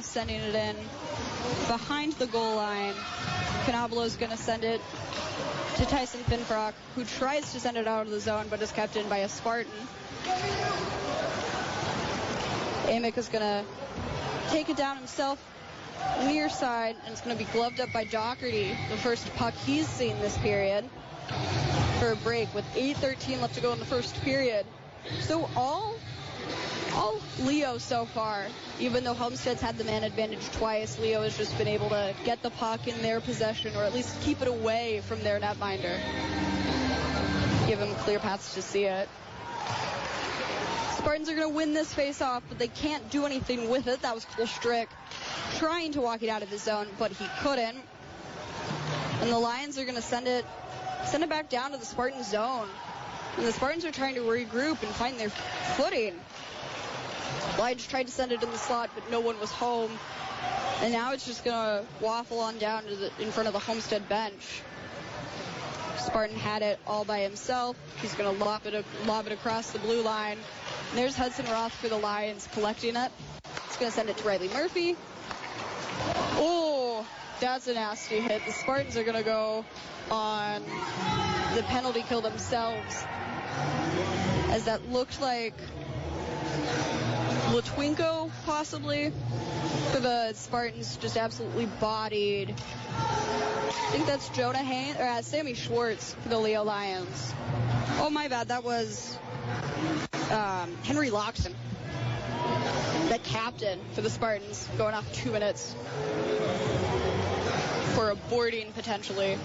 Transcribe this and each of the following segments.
Sending it in behind the goal line. Canablo's going to send it to Tyson Finfrock, who tries to send it out of the zone but is kept in by a Spartan. Amick is going to take it down himself near side, and it's going to be gloved up by Doherty, the first puck he's seen this period for a break with 8.13 left to go in the first period. So all all Leo so far. Even though Homestead's had the man advantage twice, Leo has just been able to get the puck in their possession or at least keep it away from their netminder. Give them clear paths to see it. Spartans are going to win this face-off, but they can't do anything with it. That was Cole Strick trying to walk it out of the zone, but he couldn't. And the Lions are going to send it send it back down to the Spartan zone. And the Spartans are trying to regroup and find their footing. Lions tried to send it in the slot, but no one was home. And now it's just going to waffle on down the, in front of the Homestead bench. Spartan had it all by himself. He's going to lob it, lob it across the blue line. And there's Hudson Roth for the Lions collecting it. He's going to send it to Riley Murphy. Oh, that's a nasty hit. The Spartans are going to go on the penalty kill themselves. As that looked like Latwinko, possibly, for the Spartans, just absolutely bodied. I think that's Jonah Haynes, or uh, Sammy Schwartz for the Leo Lions. Oh, my bad. That was um, Henry Loxton, the captain for the Spartans, going off two minutes for a boarding potentially.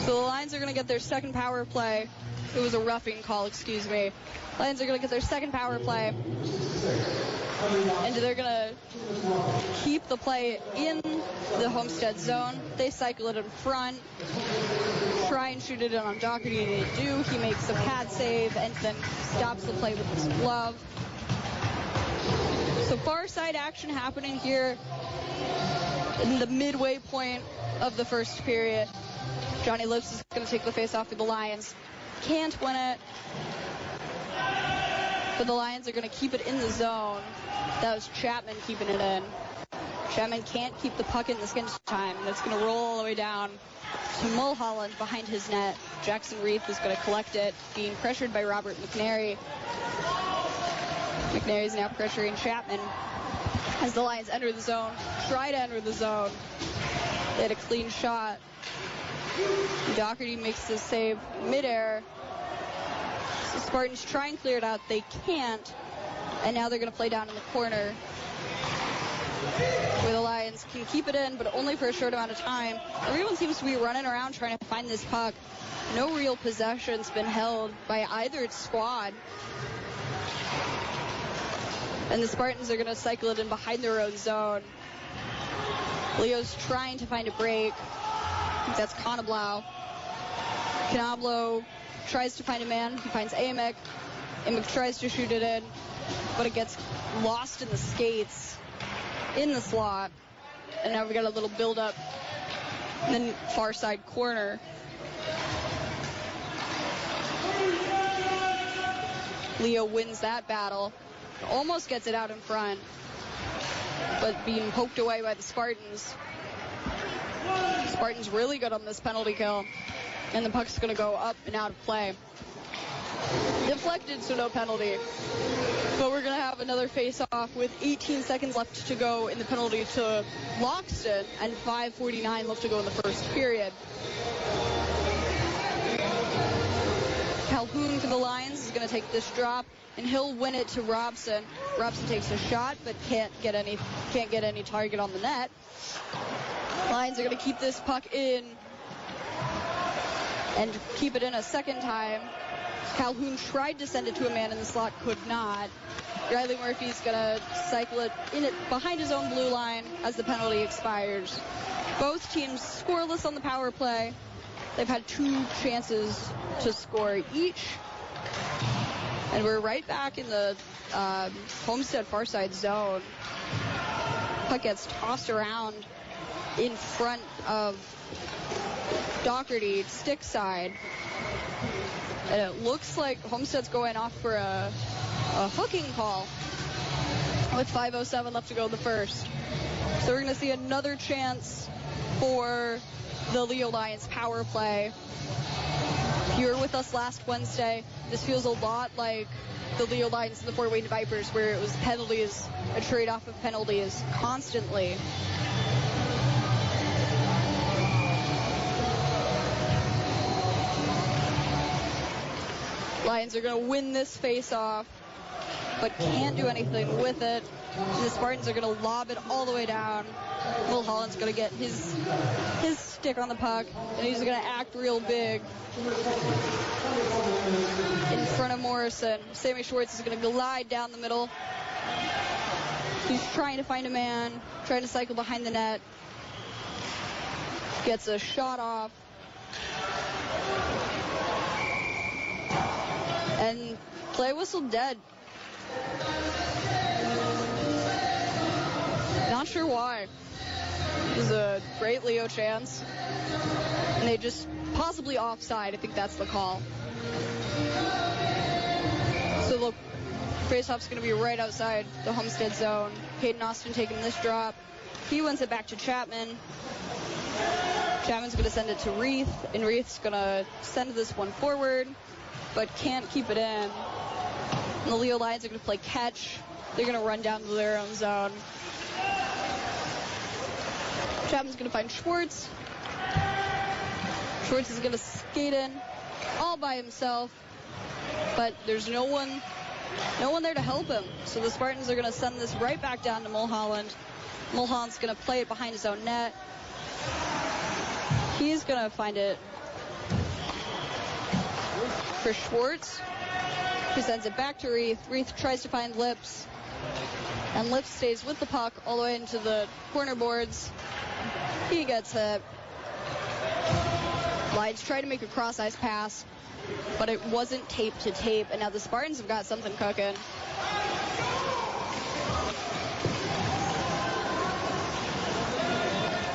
So the Lions are going to get their second power play. It was a roughing call, excuse me. Lions are going to get their second power play. And they're going to keep the play in the Homestead zone. They cycle it in front, try and shoot it in on Doherty. They do. He makes a pad save and then stops the play with his glove. So far side action happening here in the midway point of the first period. Johnny Lips is going to take the face off for the Lions. Can't win it. But the Lions are going to keep it in the zone. That was Chapman keeping it in. Chapman can't keep the puck in the skin this time. That's going to roll all the way down to Mulholland behind his net. Jackson Reith is going to collect it, being pressured by Robert McNary. McNary is now pressuring Chapman as the Lions enter the zone. Try to enter the zone. They had a clean shot. Doherty makes the save midair. The Spartans try and clear it out. They can't. And now they're going to play down in the corner where the Lions can keep it in, but only for a short amount of time. Everyone seems to be running around trying to find this puck. No real possession's been held by either squad. And the Spartans are going to cycle it in behind their own zone. Leo's trying to find a break. That's Conablau. Canablo tries to find a man. He finds Amick. Amick tries to shoot it in, but it gets lost in the skates in the slot. And now we got a little build up in the far side corner. Leo wins that battle. Almost gets it out in front, but being poked away by the Spartans. Spartans really good on this penalty kill. And the puck's going to go up and out of play. Deflected, so no penalty. But we're going to have another face-off with 18 seconds left to go in the penalty to Loxton and 5.49 left to go in the first period. Calhoun for the Lions is going to take this drop, and he'll win it to Robson. Robson takes a shot, but can't get any can't get any target on the net. Lions are going to keep this puck in and keep it in a second time. Calhoun tried to send it to a man in the slot, could not. Riley Murphy's going to cycle it in it behind his own blue line as the penalty expires. Both teams scoreless on the power play. They've had two chances to score each. And we're right back in the um, Homestead far side zone. Puck gets tossed around in front of Doherty, stick side. And it looks like Homestead's going off for a, a hooking call. with 5.07 left to go in the first. So we're going to see another chance for the Leo Lions power play. If you were with us last Wednesday, this feels a lot like the Leo Lions and the Fort Wayne Vipers, where it was penalties, a trade-off of penalties constantly. Lions are going to win this face-off, but can't do anything with it. The Spartans are going to lob it all the way down. Will Mulholland's going to get his his stick on the puck, and he's going to act real big in front of Morrison. Sammy Schwartz is going to glide down the middle. He's trying to find a man, trying to cycle behind the net. Gets a shot off. And play whistle dead. Not sure why. Was a great Leo chance. And they just possibly offside. I think that's the call. So look, faceoff's going to be right outside the Homestead zone. Caden Austin taking this drop. He wins it back to Chapman. Chapman's going to send it to Reith, and Reith's going to send this one forward, but can't keep it in. And the Leo Lions are going to play catch. They're going to run down to their own zone. Chapman's going to find Schwartz. Schwartz is going to skate in all by himself, but there's no one, no one there to help him. So the Spartans are going to send this right back down to Mulholland. Mulholland's going to play it behind his own net. He's going to find it for Schwartz. He sends it back to Reith. Reith tries to find Lips. And Lips stays with the puck all the way into the corner boards. He gets hit. Lions try to make a cross ice pass, but it wasn't tape to tape. And now the Spartans have got something cooking.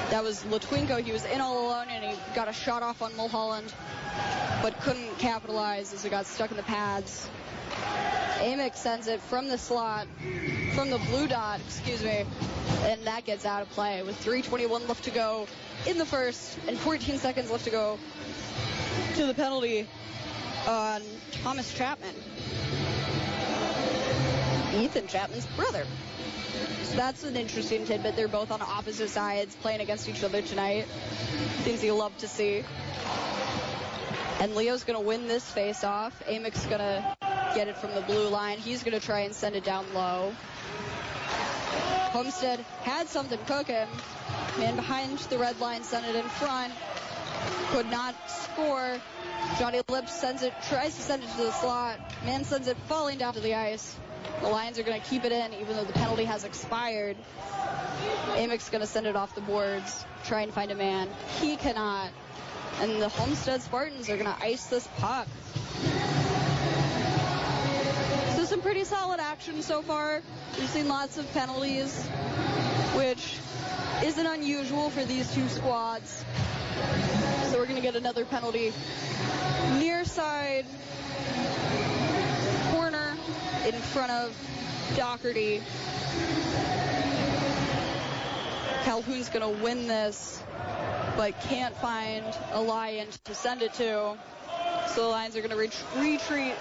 That was Latwinko. He was in all alone and he got a shot off on Mulholland, but couldn't capitalize as it got stuck in the pads. Amick sends it from the slot, from the blue dot, excuse me, and that gets out of play with 3.21 left to go in the first and 14 seconds left to go to the penalty on Thomas Chapman. Ethan Chapman's brother. So that's an interesting tidbit. They're both on opposite sides playing against each other tonight. Things you love to see. And Leo's going to win this face-off. Amick's going to get it from the blue line. He's going to try and send it down low. Homestead had something cooking. Man behind the red line sent it in front. Could not score. Johnny Lips sends it, tries to send it to the slot. Man sends it falling down to the ice. The Lions are going to keep it in even though the penalty has expired. Amick's going to send it off the boards, try and find a man. He cannot. And the Homestead Spartans are going to ice this puck. So some pretty solid action so far. We've seen lots of penalties, which isn't unusual for these two squads. So we're going to get another penalty. Near side corner in front of Doherty. Calhoun's going to win this, but can't find a lion to send it to. So the Lions are going to ret- retreat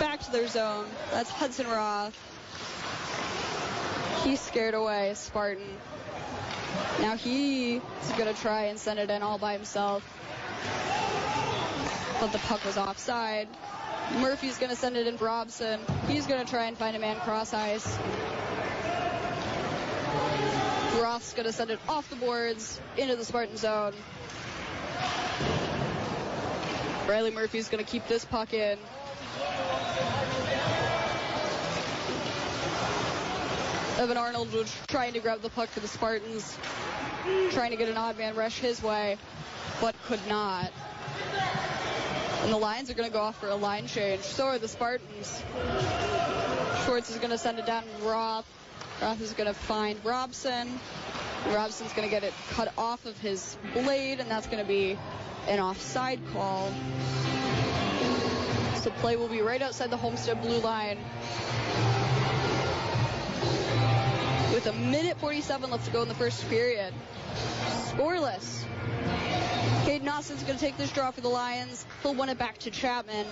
back to their zone. That's Hudson Roth. He's scared away, Spartan. Now he's going to try and send it in all by himself. But the puck was offside. Murphy's going to send it in for Robson. He's going to try and find a man cross ice. Roth's going to send it off the boards into the Spartan zone. Riley Murphy's going to keep this puck in. Evan Arnold was trying to grab the puck for the Spartans, trying to get an odd man rush his way, but could not. And the Lions are going to go off for a line change. So are the Spartans. Schwartz is going to send it down Roth. Roth is going to find Robson. Robson's going to get it cut off of his blade, and that's going to be an offside call. So play will be right outside the Homestead blue line. with a minute 47 left to go in the first period. Scoreless. Caden Austin's going to take this draw for the Lions. He'll win it back to Chapman.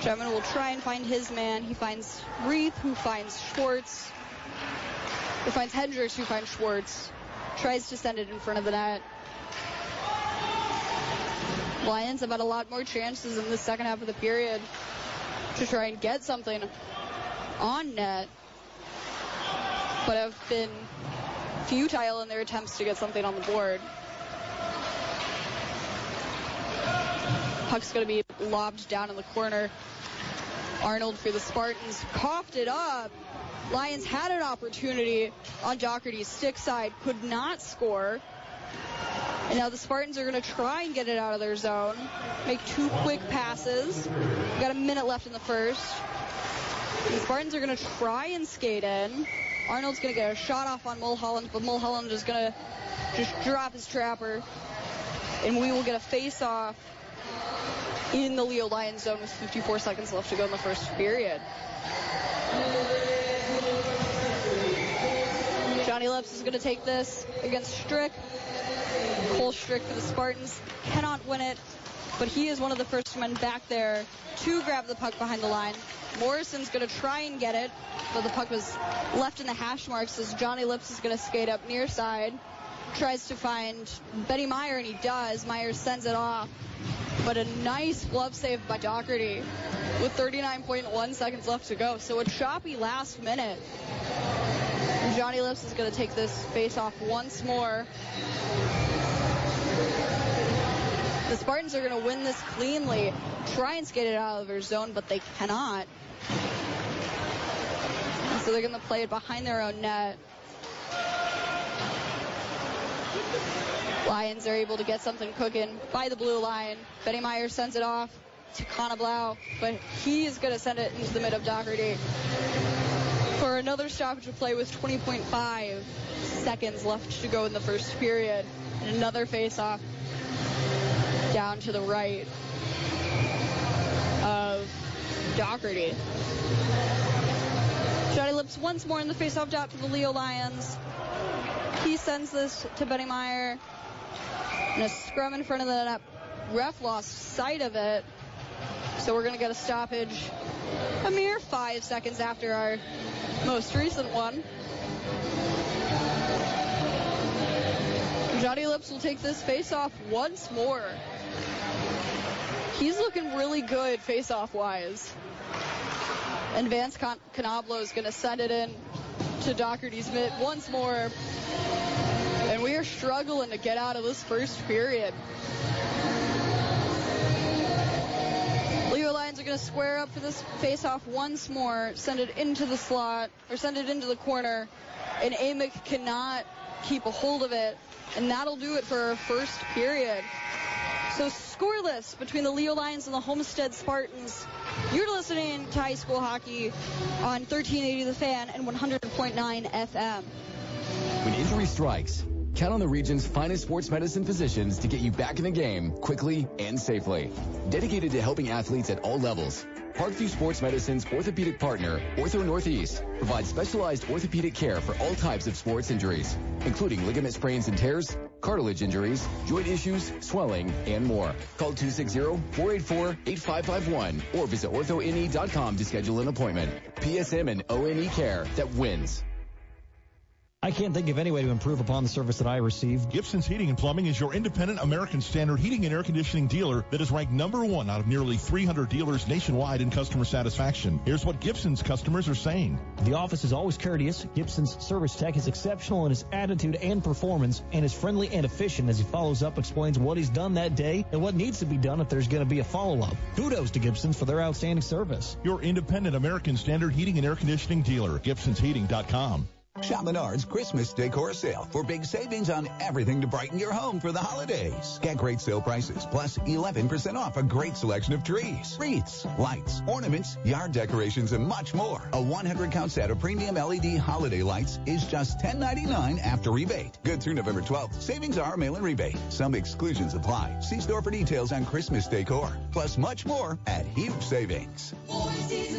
Chapman will try and find his man. He finds Reith, who finds Schwartz. Who finds Hendricks, who finds Schwartz. Tries to send it in front of the net. Lions have had a lot more chances in the second half of the period to try and get something on net, but have been futile in their attempts to get something on the board. Puck's going to be lobbed down in the corner. Arnold for the Spartans coughed it up. Lions had an opportunity on Doherty's stick side, could not score. And now the Spartans are going to try and get it out of their zone. Make two quick passes. We've got a minute left in the first. The Spartans are going to try and skate in. Arnold's going to get a shot off on Mulholland, but Mulholland is going to just drop his trapper. And we will get a face off in the Leo Lions zone with 54 seconds left to go in the first period. Johnny Lips is going to take this against Strick. Cole Strick for the Spartans cannot win it, but he is one of the first men back there to grab the puck behind the line. Morrison's going to try and get it, but the puck was left in the hash marks as Johnny Lips is going to skate up near side. Tries to find Benny Meyer, and he does. Meyer sends it off. But a nice glove save by Doherty with 39.1 seconds left to go. So a choppy last minute. Johnny Lips is going to take this face off once more. The Spartans are going to win this cleanly, try and skate it out of their zone, but they cannot. And so they're going to play it behind their own net. Lions are able to get something cooking by the blue line. Benny Meyer sends it off to Canablo, but he is going to send it into the mid of Doherty for another stoppage of play with 20.5 seconds left to go in the first period. And another face-off down to the right of Doherty. Johnny Lips once more in the face-off dot for the Leo Lions. He sends this to Benny Meyer. And a scrum in front of the net. Ref lost sight of it. So we're going to get a stoppage a mere five seconds after our most recent one. Johnny Lips will take this face-off once more. He's looking really good face-off wise. And Vance Canablo is going to send it in to Doherty's mitt once more. And we are struggling to get out of this first period. Leo Lions are going to square up for this face-off once more, send it into the slot, or send it into the corner, and Amick cannot keep a hold of it, and that'll do it for our first period. So scoreless between the Leo Lions and the Homestead Spartans. You're listening to high school hockey on 1380 The Fan and 100.9 FM. When injury strikes, count on the region's finest sports medicine physicians to get you back in the game quickly and safely. Dedicated to helping athletes at all levels, Parkview Sports Medicine's orthopedic partner, Ortho Northeast, provides specialized orthopedic care for all types of sports injuries, including ligament sprains and tears, cartilage injuries, joint issues, swelling, and more. Call 260-484-8551 or visit orthone.com to schedule an appointment. PSM and ONE care that wins. I can't think of any way to improve upon the service that I received. Gibson's Heating and Plumbing is your independent American Standard heating and air conditioning dealer that is ranked number one out of nearly 300 dealers nationwide in customer satisfaction. Here's what Gibson's customers are saying. The office is always courteous. Gibson's service tech is exceptional in his attitude and performance and is friendly and efficient as he follows up, explains what he's done that day and what needs to be done if there's going to be a follow-up. Kudos to Gibson's for their outstanding service. Your independent American Standard heating and air conditioning dealer, Gibson'sHeating.com. Shop Menards Christmas decor sale for big savings on everything to brighten your home for the holidays. Get great sale prices plus 11% off a great selection of trees, wreaths, lights, ornaments, yard decorations, and much more. A 100 count set of premium LED holiday lights is just $10.99 after rebate. Good through November 12th. Savings are mail-in rebate. Some exclusions apply. See store for details on Christmas decor. Plus much more at huge savings. Four seasons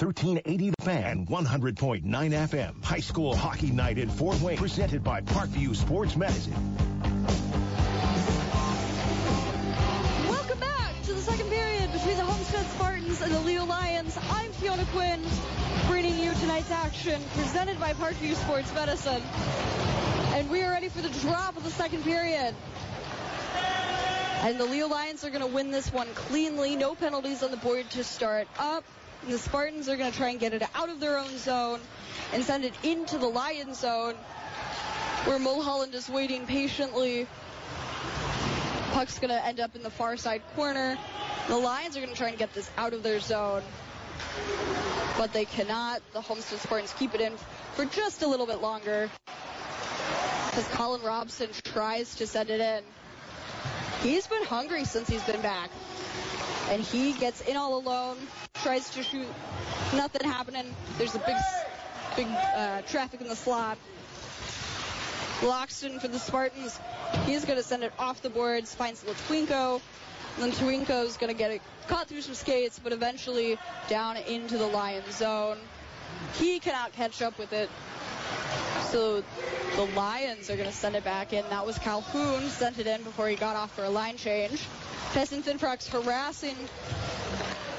1380 The Fan and 100.9 FM. High school hockey night in Fort Wayne, presented by Parkview Sports Medicine. Welcome back to the second period between the Homestead Spartans and the Leo Lions. I'm Fiona Quinn, bringing you tonight's action presented by Parkview Sports Medicine. And we are ready for the drop of the second period. And the Leo Lions are going to win this one cleanly. No penalties on the board to start up. The Spartans are going to try and get it out of their own zone and send it into the Lion zone where Mulholland is waiting patiently. Puck's going to end up in the far side corner. The Lions are going to try and get this out of their zone. But they cannot. The Homestead Spartans keep it in for just a little bit longer. As Colin Robson tries to send it in. He's been hungry since he's been back. And he gets in all alone, tries to shoot. Nothing happening. There's a big, big uh, traffic in the slot. Loxton for the Spartans. He's going to send it off the boards, finds Latwinko. Latwinko's going to get it caught through some skates, but eventually down into the Lion zone. He cannot catch up with it. So the Lions are going to send it back in. That was Calhoun, sent it in before he got off for a line change. Tyson Finfrock's harassing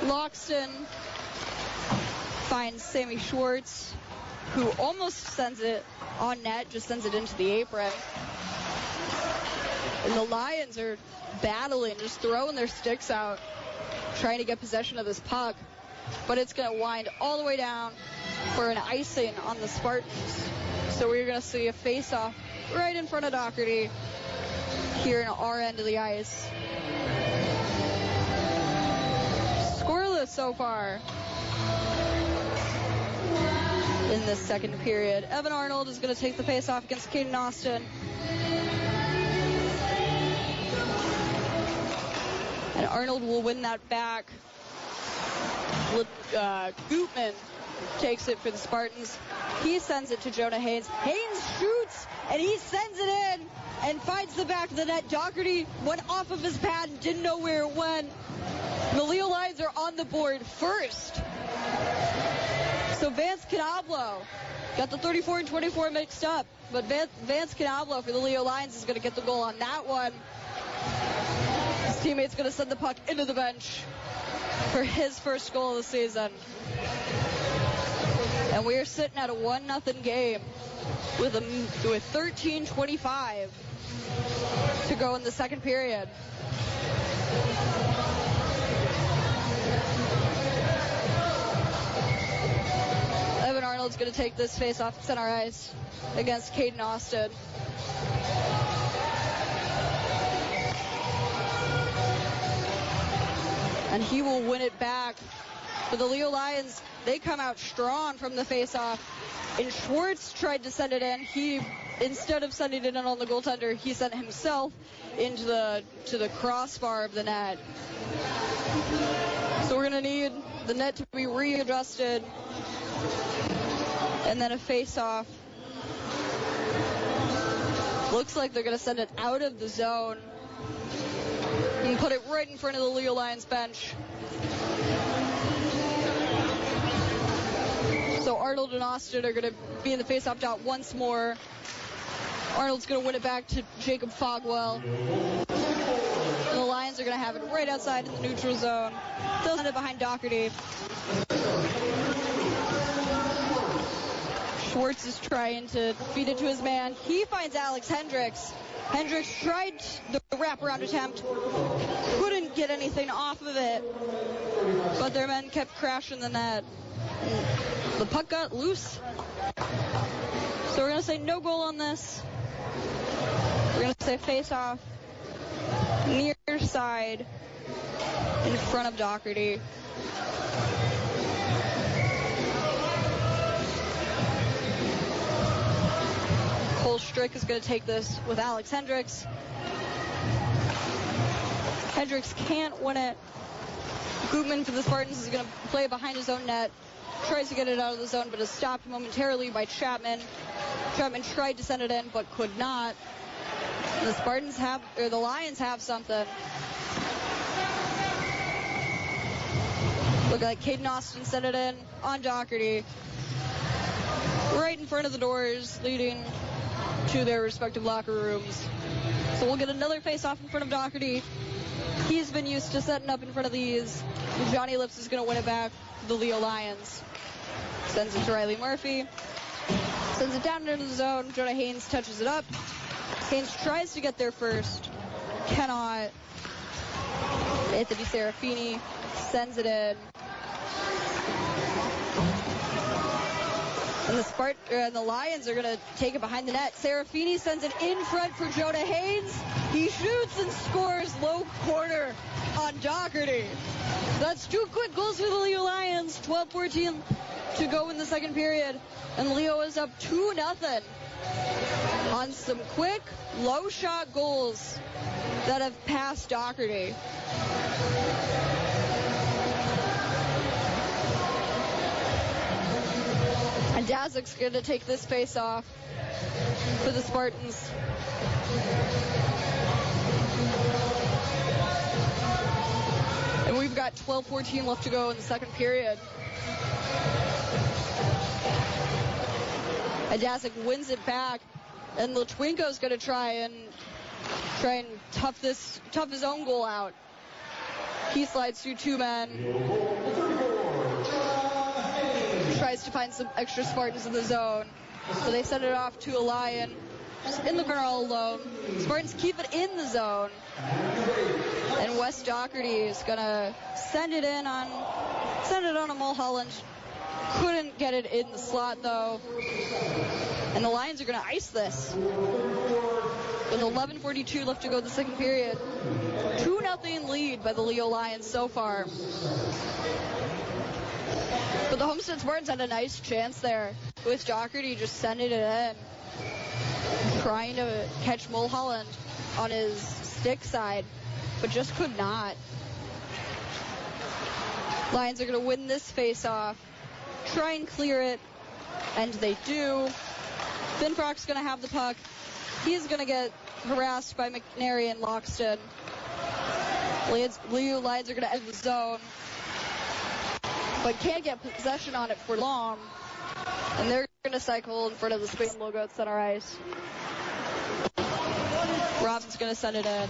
Loxton. Finds Sammy Schwartz, who almost sends it on net, just sends it into the apron. And the Lions are battling, just throwing their sticks out, trying to get possession of this puck. But it's going to wind all the way down for an icing on the Spartans. So we're going to see a face-off right in front of Doherty here in our end of the ice. Scoreless so far in this second period. Evan Arnold is going to take the face-off against Caden Austin. And Arnold will win that back. With uh, Gutman takes it for the Spartans. He sends it to Jonah Haynes. Haynes shoots and he sends it in and finds the back of the net. Doherty went off of his pad and didn't know where it went. The Leo Lions are on the board first. So Vance Canablo got the 34 and 24 mixed up, but Vance Canablo for the Leo Lions is going to get the goal on that one. His teammate's going to send the puck into the bench for his first goal of the season. And we are sitting at a 1 0 game with a with 13:25 to go in the second period. Evan Arnold's going to take this face off center ice against Caden Austin. And he will win it back for the Leo Lions. They come out strong from the faceoff. And Schwartz tried to send it in. He, instead of sending it in on the goaltender, he sent himself into the to the crossbar of the net. So we're to need the net to be readjusted. And then a face-off. Looks like they're going to send it out of the zone and put it right in front of the Leo Lions bench. Arnold and Austin are going to be in the face-off dot once more. Arnold's going to win it back to Jacob Fogwell. And the Lions are going to have it right outside in the neutral zone. They'll send it behind Doherty. Schwartz is trying to feed it to his man. He finds Alex Hendricks. Hendricks tried the wraparound attempt, couldn't get anything off of it, but their men kept crashing the net. The puck got loose. So we're going to say no goal on this. We're going to say face off near side in front of Doherty. Cole Strick is going to take this with Alex Hendricks. Hendricks can't win it. Gutman for the Spartans is going to play behind his own net. Tries to get it out of the zone, but is stopped momentarily by Chapman. Chapman tried to send it in, but could not. The Spartans have, or the Lions have something. Look like Caden Austin sent it in on Doherty. Right in front of the doors leading to their respective locker rooms. So we'll get another face off in front of Doherty. He's been used to setting up in front of these. Johnny Lips is going to win it back the Leo Lions. Sends it to Riley Murphy. Sends it down into the zone. Jonah Haynes touches it up. Haynes tries to get there first. Cannot. Anthony Serafini sends it in. And the Spart uh, and the Lions are going to take it behind the net. Serafini sends it in front for Jonah Haynes. He shoots and scores low corner on Doherty. That's two quick goals for the Leo Lions. 12-14 to go in the second period. And Leo is up 2 nothing on some quick, low shot goals that have passed Doherty. And Dazik's going to take this face off for the Spartans. And we've got 12-14 left to go in the second period. And Dazik wins it back. And Latwinko's going to try and try and tough this tough his own goal out. He slides through two men. Tries to find some extra Spartans in the zone. So they send it off to a Lion. Just in the corner all alone. Spartans keep it in the zone. And Wes Doherty is gonna send it in on send it on a Mulholland. Couldn't get it in the slot though. And the Lions are gonna ice this. With 11.42 left to go in the second period. 2 nothing lead by the Leo Lions so far. But the Homestead Spartans had a nice chance there with Doherty just sending it in. Trying to catch Mulholland on his stick side, but just could not. Lions are going to win this face-off. Try and clear it, and they do. Finfrock's going to have the puck. He's going to get harassed by McNary and Loxton. Lions, Lions are going to end the zone, but can't get possession on it for long. And they're going to cycle in front of the Spain logo at center ice. Roth's going to send it in.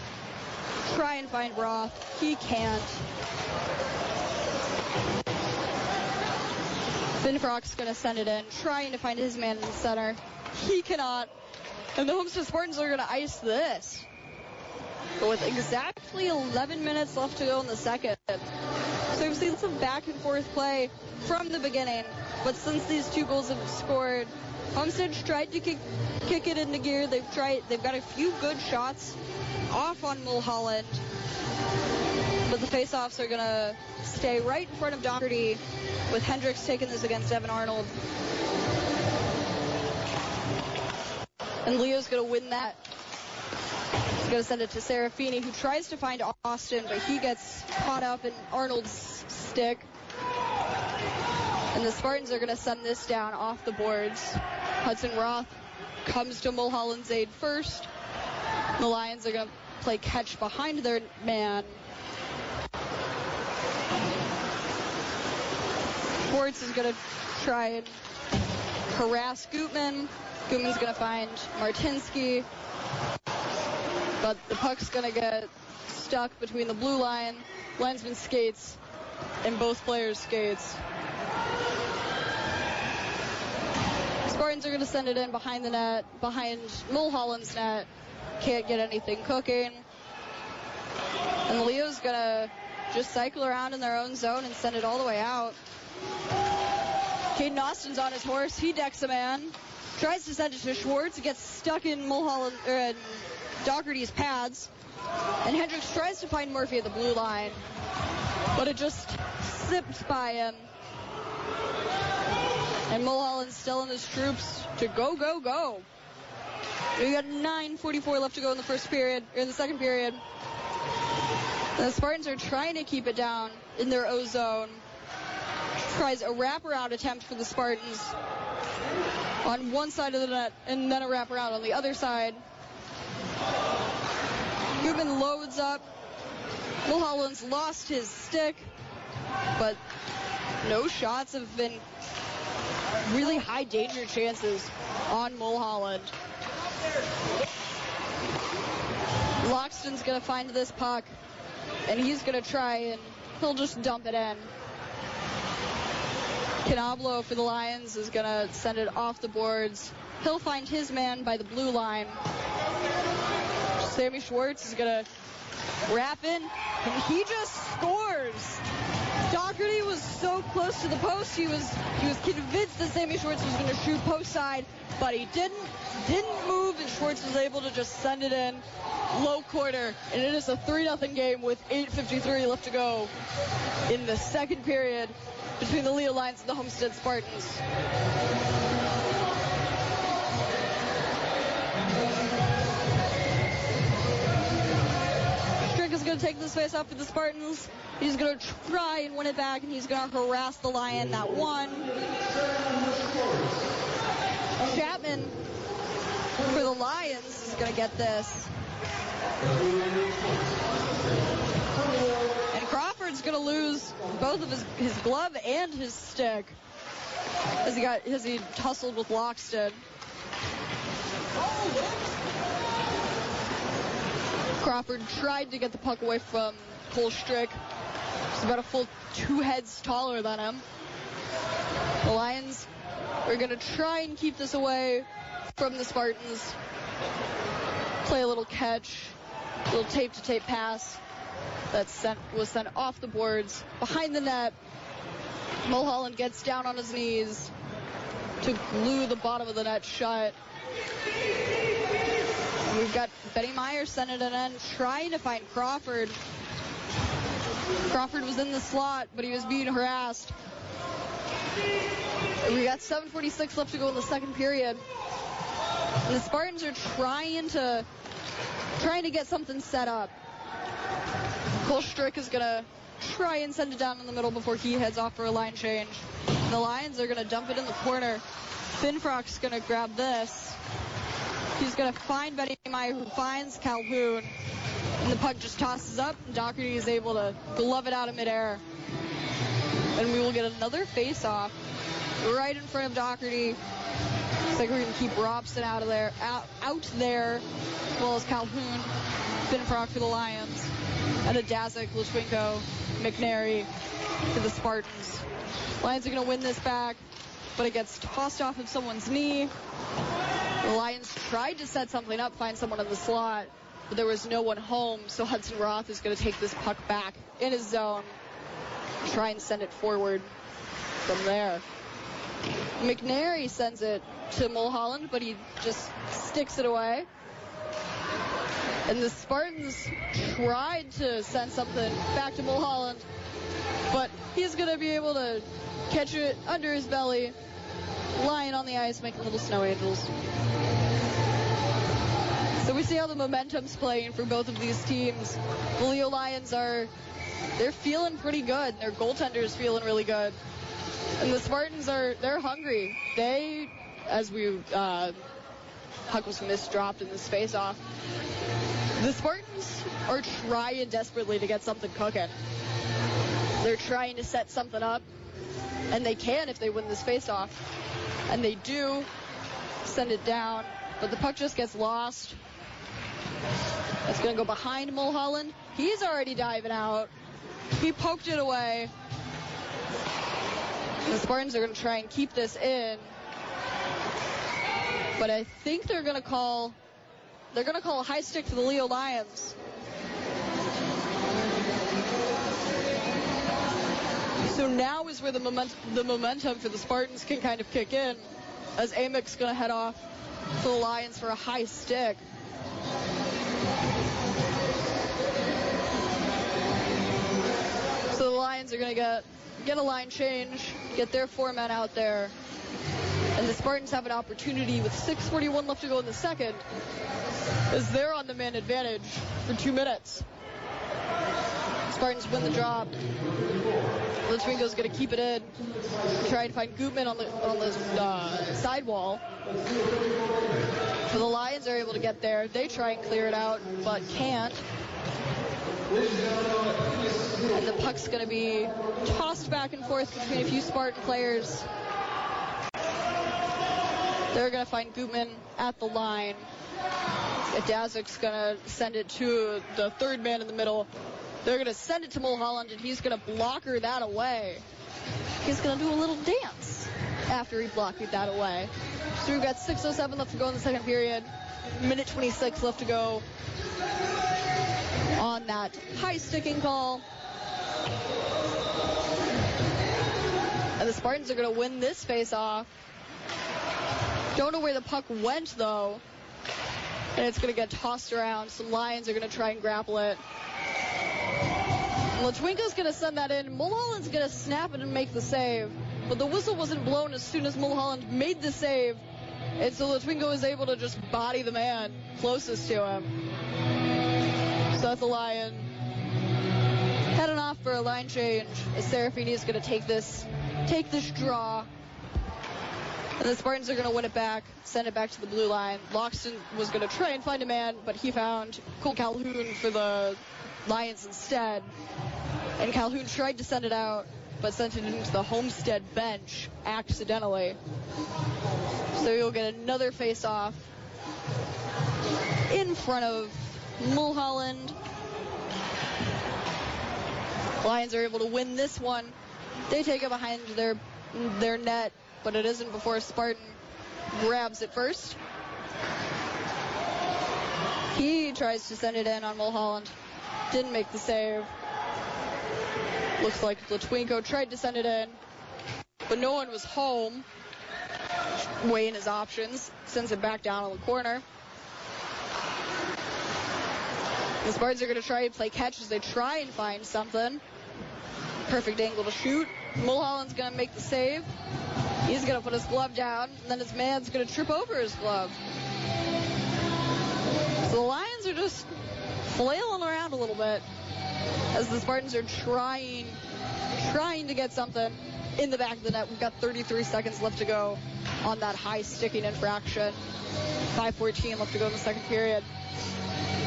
Try and find Roth. He can't. Finfrock's going to send it in, trying to find his man in the center. He cannot. And the Homestead Spartans are going to ice this. But with exactly 11 minutes left to go in the second. So we've seen some back and forth play from the beginning. But since these two goals have scored, Homestead's tried to kick, kick it into gear. They've tried. They've got a few good shots off on Mulholland, but the faceoffs are gonna stay right in front of Doherty, with Hendricks taking this against Evan Arnold. And Leo's gonna win that. He's gonna send it to Serafini, who tries to find Austin, but he gets caught up in Arnold's stick. And the Spartans are going to send this down off the boards. Hudson Roth comes to Mulholland's aid first. The Lions are going to play catch behind their man. Schwartz is going to try and harass Gutman. Gutman's going to find Martinsky. But the puck's going to get stuck between the blue line, linesman skates, and both players' skates. Spartans are going to send it in behind the net, behind Mulholland's net. Can't get anything cooking. And Leo's going to just cycle around in their own zone and send it all the way out. Caden Austin's on his horse. He decks a man. Tries to send it to Schwartz. Gets stuck in Mulholland, in Doherty's pads. And Hendricks tries to find Murphy at the blue line. But it just zipped by him. And Mulholland's still in his troops to go, go, go. We got 9.44 left to go in the first period, or in the second period. The Spartans are trying to keep it down in their O zone. Tries a wraparound attempt for the Spartans on one side of the net, and then a wraparound on the other side. Gutman loads up. Mulholland's lost his stick. but no shots have been really high danger chances on Mulholland. Loxton's going to find this puck, and he's going to try and he'll just dump it in. Canablo for the Lions is going to send it off the boards. He'll find his man by the blue line. Sammy Schwartz is going to wrap in, and he just scores. Doherty was so close to the post. He was he was convinced that Sammy Schwartz was going to shoot post side, but he didn't. Didn't move, and Schwartz was able to just send it in low quarter, and it is a 3-0 game with 8:53 left to go in the second period between the Leo Lions and the Homestead Spartans. Is going to take this face off for the Spartans. He's going to try and win it back, and he's going to harass the Lion that won. Chapman for the Lions is going to get this. And Crawford's going to lose both of his, his glove and his stick as he got as he tussled with Loxton. Oh, Crawford tried to get the puck away from Cole Strick. He's about a full two heads taller than him. The Lions are going to try and keep this away from the Spartans. Play a little catch, a little tape to tape pass that sent, was sent off the boards behind the net. Mulholland gets down on his knees to glue the bottom of the net shut. We've got Benny Meyer sending it in, trying to find Crawford. Crawford was in the slot, but he was being harassed. We got 7.46 left to go in the second period. And the Spartans are trying to trying to get something set up. Cole Strick is to try and send it down in the middle before he heads off for a line change. The Lions are to dump it in the corner. Finfrock's to grab this. He's going to find Benny Meyer, who finds Calhoun. And the puck just tosses up, and Doherty is able to glove it out of midair. And we will get another face-off right in front of Doherty. Looks like we're going to keep Robson out of there, out, out there, as well as Calhoun, Finfrock for the Lions, and a Dazik, Latwinko, McNary for the Spartans. Lions are going to win this back, but it gets tossed off of someone's knee. The Lions tried to set something up, find someone in the slot, but there was no one home, so Hudson Roth is going to take this puck back in his zone, try and send it forward from there. McNary sends it to Mulholland, but he just sticks it away. And the Spartans tried to send something back to Mulholland, but he's going to be able to catch it under his belly, lying on the ice, making little snow angels. So we see how the momentum's playing for both of these teams. The Leo Lions are, they're feeling pretty good. Their goaltender's feeling really good. And the Spartans are, they're hungry. They, as we, uh, puck was misdropped in this face-off. The Spartans are trying desperately to get something cooking. They're trying to set something up, and they can if they win this face-off. And they do send it down, but the puck just gets lost. It's going to go behind Mulholland. He's already diving out. He poked it away. The Spartans are going to try and keep this in. But I think they're going to call they're going to call a high stick to the Leo Lions. So now is where the, moment, the momentum for the Spartans can kind of kick in as Amick's going to head off to the Lions for a high stick. So the Lions are going to get get a line change, get their four men out there, and the Spartans have an opportunity with 6:41 left to go in the second, as they're on the man advantage for two minutes. Spartans win the drop. Litvinko's going to keep it in, try and find Gutman on the on the uh, sidewall. So the Lions are able to get there. They try and clear it out, but can't. And the puck's going to be tossed back and forth between a few Spartan players. They're going to find Gutman at the line. Dazik's going to send it to the third man in the middle. They're going to send it to Mulholland, and he's going to block her that away. He's going to do a little dance after he blocked that away. So we've got 6.07 left to go in the second period. Minute 26 left to go on that high sticking call. And the Spartans are going to win this face off. Don't know where the puck went, though. And it's going to get tossed around. Some Lions are going to try and grapple it. Latwinko's going to send that in. Mulholland's going to snap it and make the save. But the whistle wasn't blown as soon as Mulholland made the save. And so Latwinko was able to just body the man closest to him. So that's a Lion. Heading off for a line change. As Serafini is going to take this, take this draw. And the Spartans are going to win it back, send it back to the blue line. Loxton was going to try and find a man, but he found Cole Calhoun for the Lions instead. And Calhoun tried to send it out, but sent it into the Homestead bench accidentally. So you'll get another face-off in front of Mulholland. Lions are able to win this one. They take it behind their their net, but it isn't before Spartan grabs it first. He tries to send it in on Mulholland. Didn't make the save. Looks like Latwinko tried to send it in, but no one was home. Weighing his options, sends it back down on the corner. The Spartans are going to try and play catch as they try and find something. Perfect angle to shoot. Mulholland's going to make the save. He's going to put his glove down, and then his man's going to trip over his glove. So the Lions are just flailing around a little bit as the Spartans are trying, trying to get something in the back of the net. We've got 33 seconds left to go on that high sticking infraction. 5.14 left to go in the second period.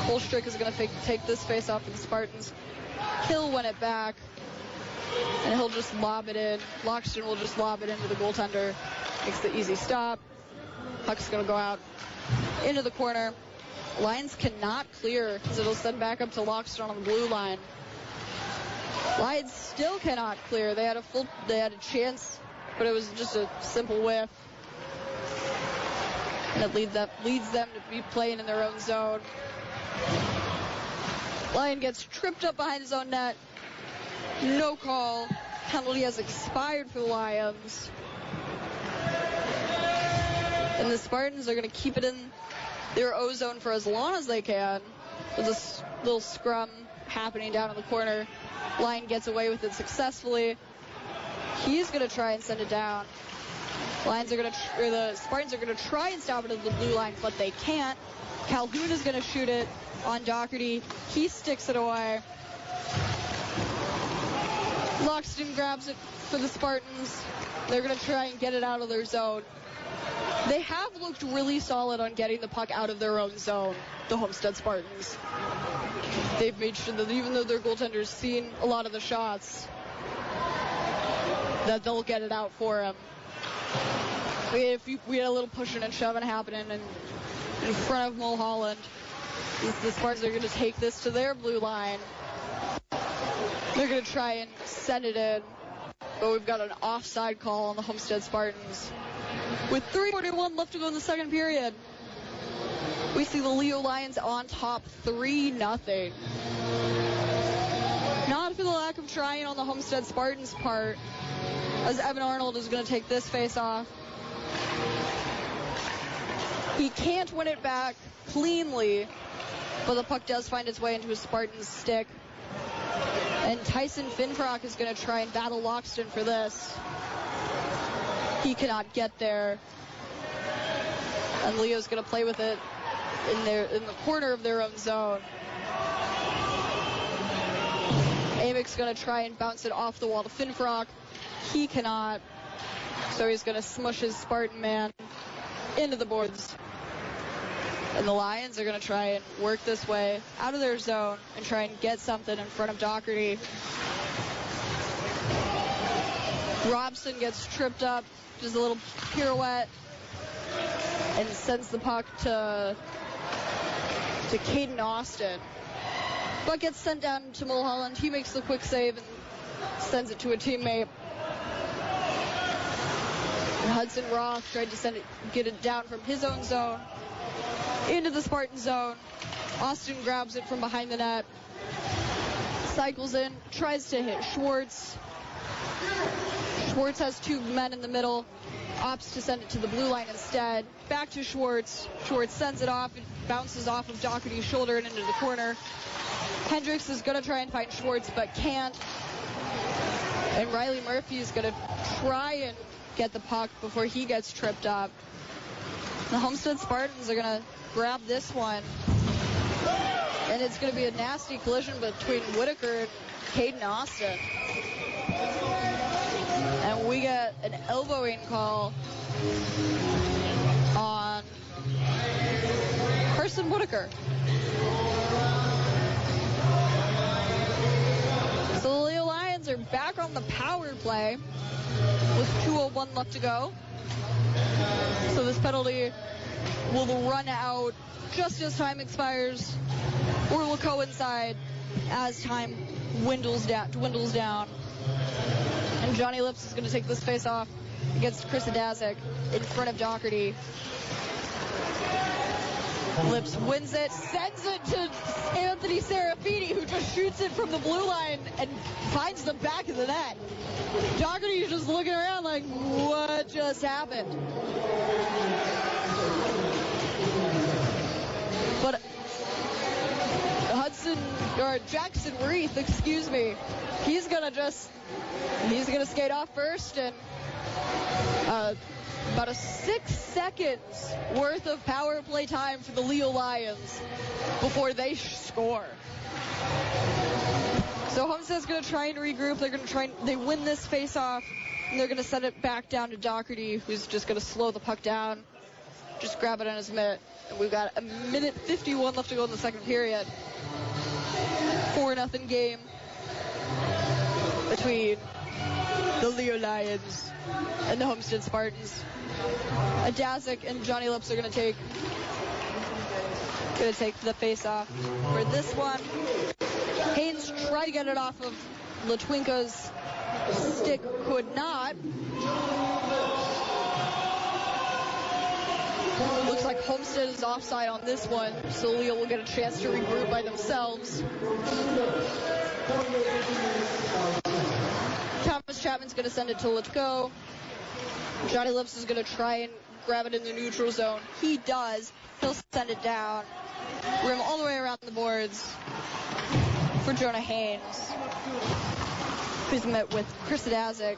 Kolstrick is going to take this face off for the Spartans. He'll win it back, and he'll just lob it in. Loxton will just lob it into the goaltender. Makes the easy stop. Puck's going to go out into the corner. Lions cannot clear because it'll send back up to Loxton on the blue line. Lions still cannot clear. They had a full, they had a chance, but it was just a simple whiff. And it leads them, leads them to be playing in their own zone. Lion gets tripped up behind his own net. No call. Penalty has expired for the Lions. And the Spartans are going to keep it in their O zone for as long as they can. With this little scrum happening down in the corner. Lion gets away with it successfully. He's going to try and send it down. Lions are going to, or the Spartans are going to try and stop it at the blue line, but they can't. Calhoun is going to shoot it on Doherty. He sticks it away. Loxton grabs it for the Spartans. They're going to try and get it out of their zone. They have looked really solid on getting the puck out of their own zone, the Homestead Spartans. They've made sure that even though their goaltender's seen a lot of the shots, that they'll get it out for him. We had, we had a little pushing and shoving happening in, in front of Mulholland. The Spartans are going to take this to their blue line. They're going to try and send it in. But we've got an offside call on the Homestead Spartans. With 3.41 left to go in the second period, we see the Leo Lions on top 3 nothing. Not for the lack of trying on the Homestead Spartans' part, as Evan Arnold is going to take this face off. He can't win it back cleanly, but the puck does find its way into a Spartan's stick. And Tyson Finfrock is going to try and battle Loxton for this. He cannot get there. And Leo's going to play with it in their in the corner of their own zone. Amick's going to try and bounce it off the wall to Finfrock. He cannot. So he's going to smush his Spartan man into the boards. And the Lions are going to try and work this way out of their zone and try and get something in front of Doherty. Robson gets tripped up, does a little pirouette, and sends the puck to to Caden Austin. But gets sent down to Mulholland. He makes the quick save and sends it to a teammate. And Hudson Roth tried to send it, get it down from his own zone into the Spartan zone. Austin grabs it from behind the net, cycles in, tries to hit Schwartz. Schwartz has two men in the middle, opts to send it to the blue line instead. Back to Schwartz. Schwartz sends it off. It bounces off of Doherty's shoulder and into the corner. Hendricks is going to try and find Schwartz, but can't. And Riley Murphy is going to try and get the puck before he gets tripped up. The Homestead Spartans are going to grab this one. And it's going to be a nasty collision between Whitaker and Caden Austin. And we get an elbowing call on Carson Whitaker. So the Lions are back on the power play with 2.01 left to go. So this penalty will run out just as time expires or will coincide as time dwindles down, dwindles down. Johnny Lips is going to take this face off against Chris Adazik in front of Doherty. Lips wins it, sends it to Anthony Serafini, who just shoots it from the blue line and finds the back of the net. Doherty's just looking around like, what just happened? But Hudson, or Jackson Reith, excuse me, he's gonna just, he's gonna skate off first and uh, about a six seconds worth of power play time for the Leo Lions before they score. So Homestead's going to try and regroup. They're going to try and they win this face off, and they're going to send it back down to Doherty, who's just going to slow the puck down, just grab it in his mitt. And we've got a minute 51 left to go in the second period. Four nothing game between the Leo Lions and the Homestead Spartans. Adazik and Johnny Lips are going to take going to take the face off for this one. Haynes tried to get it off of Latwinko's stick, could not. Looks like Homestead is offside on this one, so Leo will get a chance to regroup by themselves. Thomas Chapman's going to send it to Letko. Johnny Lips is going to try and grab it in the neutral zone. He does. He'll send it down. Rim all the way around the boards for Jonah Haynes. Who's met with Chris Adazik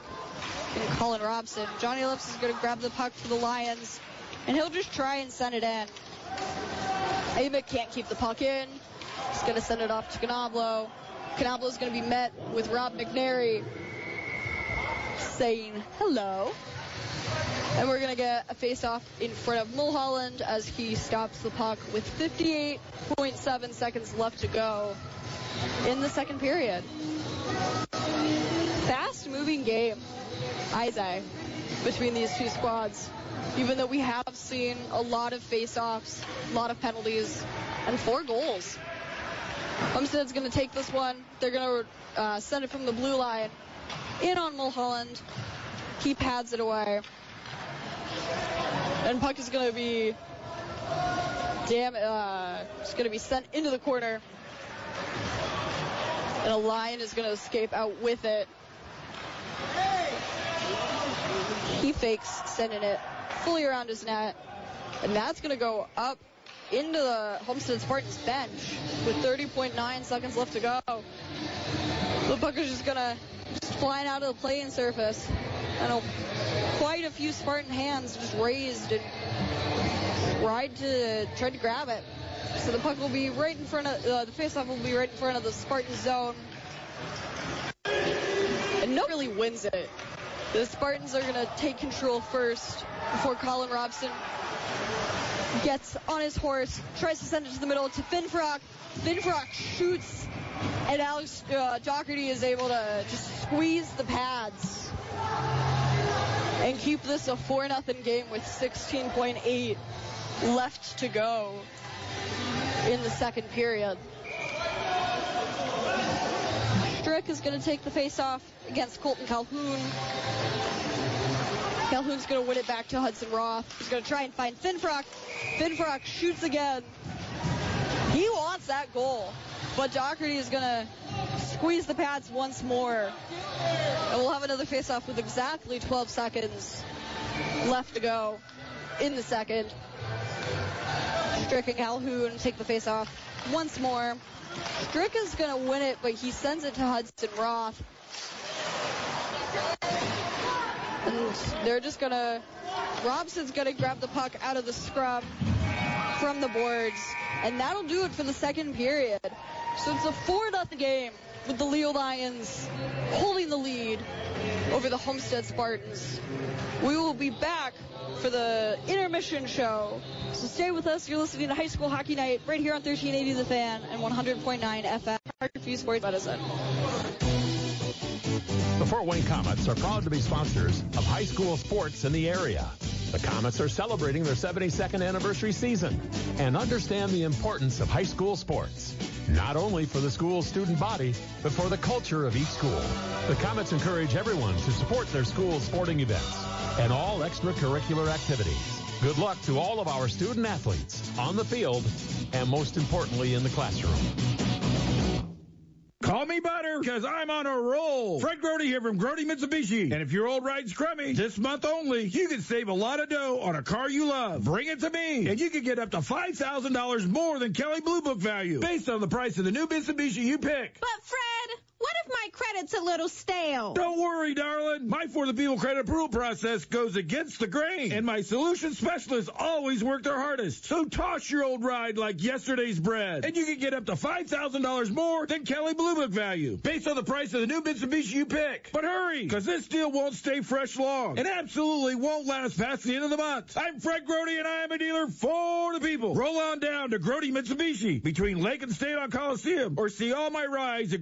and Colin Robson. Johnny Lips is going to grab the puck for the Lions, and he'll just try and send it in. Amick can't keep the puck in. He's going to send it off to Canablo. Canablo is going to be met with Rob McNary saying hello. And we're going to get a face-off in front of Mulholland as he stops the puck with 58.7 seconds left to go in the second period. Fast-moving game, I between these two squads. Even though we have seen a lot of face-offs, a lot of penalties, and four goals. Homestead's going to take this one. They're going to uh, send it from the blue line in on Mulholland. He pads it away. And puck is going to be, damn, uh, it's going to be sent into the corner. And a lion is going to escape out with it. He fakes sending it fully around his net. And that's going to go up into the Homestead Spartans bench with 30.9 seconds left to go. The puck is just going to just flying out of the playing surface. And a, quite a few Spartan hands just raised and tried to tried to grab it. So the puck will be right in front of uh, the faceoff will be right in front of the Spartan zone. And no really wins it. The Spartans are going to take control first before Colin Robson gets on his horse, tries to send it to the middle to Finfrock. Finfrock shoots, and Alex uh, Doherty is able to just squeeze the pads and keep this a 4 0 game with 16.8 left to go in the second period. Strick is going to take the face-off against Colton Calhoun. Calhoun's going to win it back to Hudson Roth. He's going to try and find Finfrock. Finfrock shoots again. He wants that goal. But Doherty is going to squeeze the pads once more. And we'll have another face-off with exactly 12 seconds left to go in the second. Strick and Calhoun take the face-off once more. Strick is going to win it, but he sends it to Hudson Roth. And they're just going to... Robson's going to grab the puck out of the scrum from the boards. And that'll do it for the second period. So it's a 4 0 game with the Leo Lions holding the lead over the Homestead Spartans. We will be back for the intermission show. So stay with us. You're listening to High School Hockey Night right here on 1380 The Fan and 100.9 FM. Parkview Sports Medicine. The Fort Wayne Comets are proud to be sponsors of high school sports in the area. The Comets are celebrating their 72nd anniversary season and understand the importance of high school sports, not only for the school's student body, but for the culture of each school. The Comets encourage everyone to support their school's sporting events and all extracurricular activities. Good luck to all of our student athletes on the field and most importantly in the classroom. Call me Butter, because I'm on a roll. Fred Grody here from Grody Mitsubishi. And if your old ride's crummy, this month only, you can save a lot of dough on a car you love. Bring it to me, and you can get up to $5,000 more than Kelley Blue Book value, based on the price of the new Mitsubishi you pick. But Fred, what if my credit's a little stale? Don't worry, darling. My For the People credit approval process goes against the grain, and my solution specialists always work their hardest. So toss your old ride like yesterday's bread, and you can get up to $5,000 more than Kelley Blue Book value, based on the price of the new Mitsubishi you pick. But hurry, because this deal won't stay fresh long, and absolutely won't last past the end of the month. I'm Fred Grody, and I am a dealer for the people. Roll on down to Grody Mitsubishi between Lake and State on Coliseum, or see all my rides at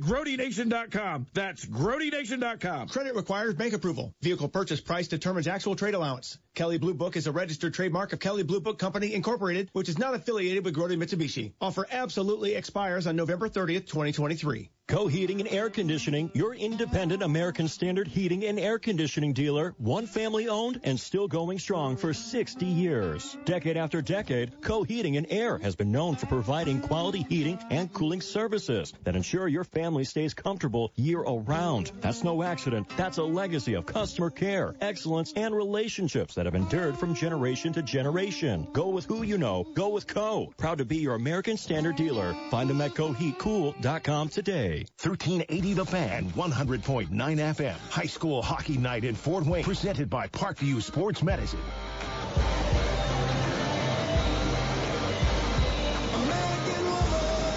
GrodyNation.com. That's GrodyNation.com. Credit requires bank approval. Vehicle purchase price determines actual trade allowance. Kelley Blue Book is a registered trademark of Kelley Blue Book Company Incorporated, which is not affiliated with Grody Mitsubishi. Offer absolutely expires on November 30th, 2023. Co Heating and Air Conditioning, your independent American Standard heating and air conditioning dealer, one family owned and still going strong for 60 years. Decade after decade, Co Heating and Air has been known for providing quality heating and cooling services that ensure your family stays comfortable year around. That's no accident. That's a legacy of customer care, excellence, and relationships that have endured from generation to generation. Go with who you know. Go with Co. Proud to be your American Standard dealer. Find them at coheatcool.com today. 1380 The Fan, 100.9 FM. High school hockey night in Fort Wayne, presented by Parkview Sports Medicine.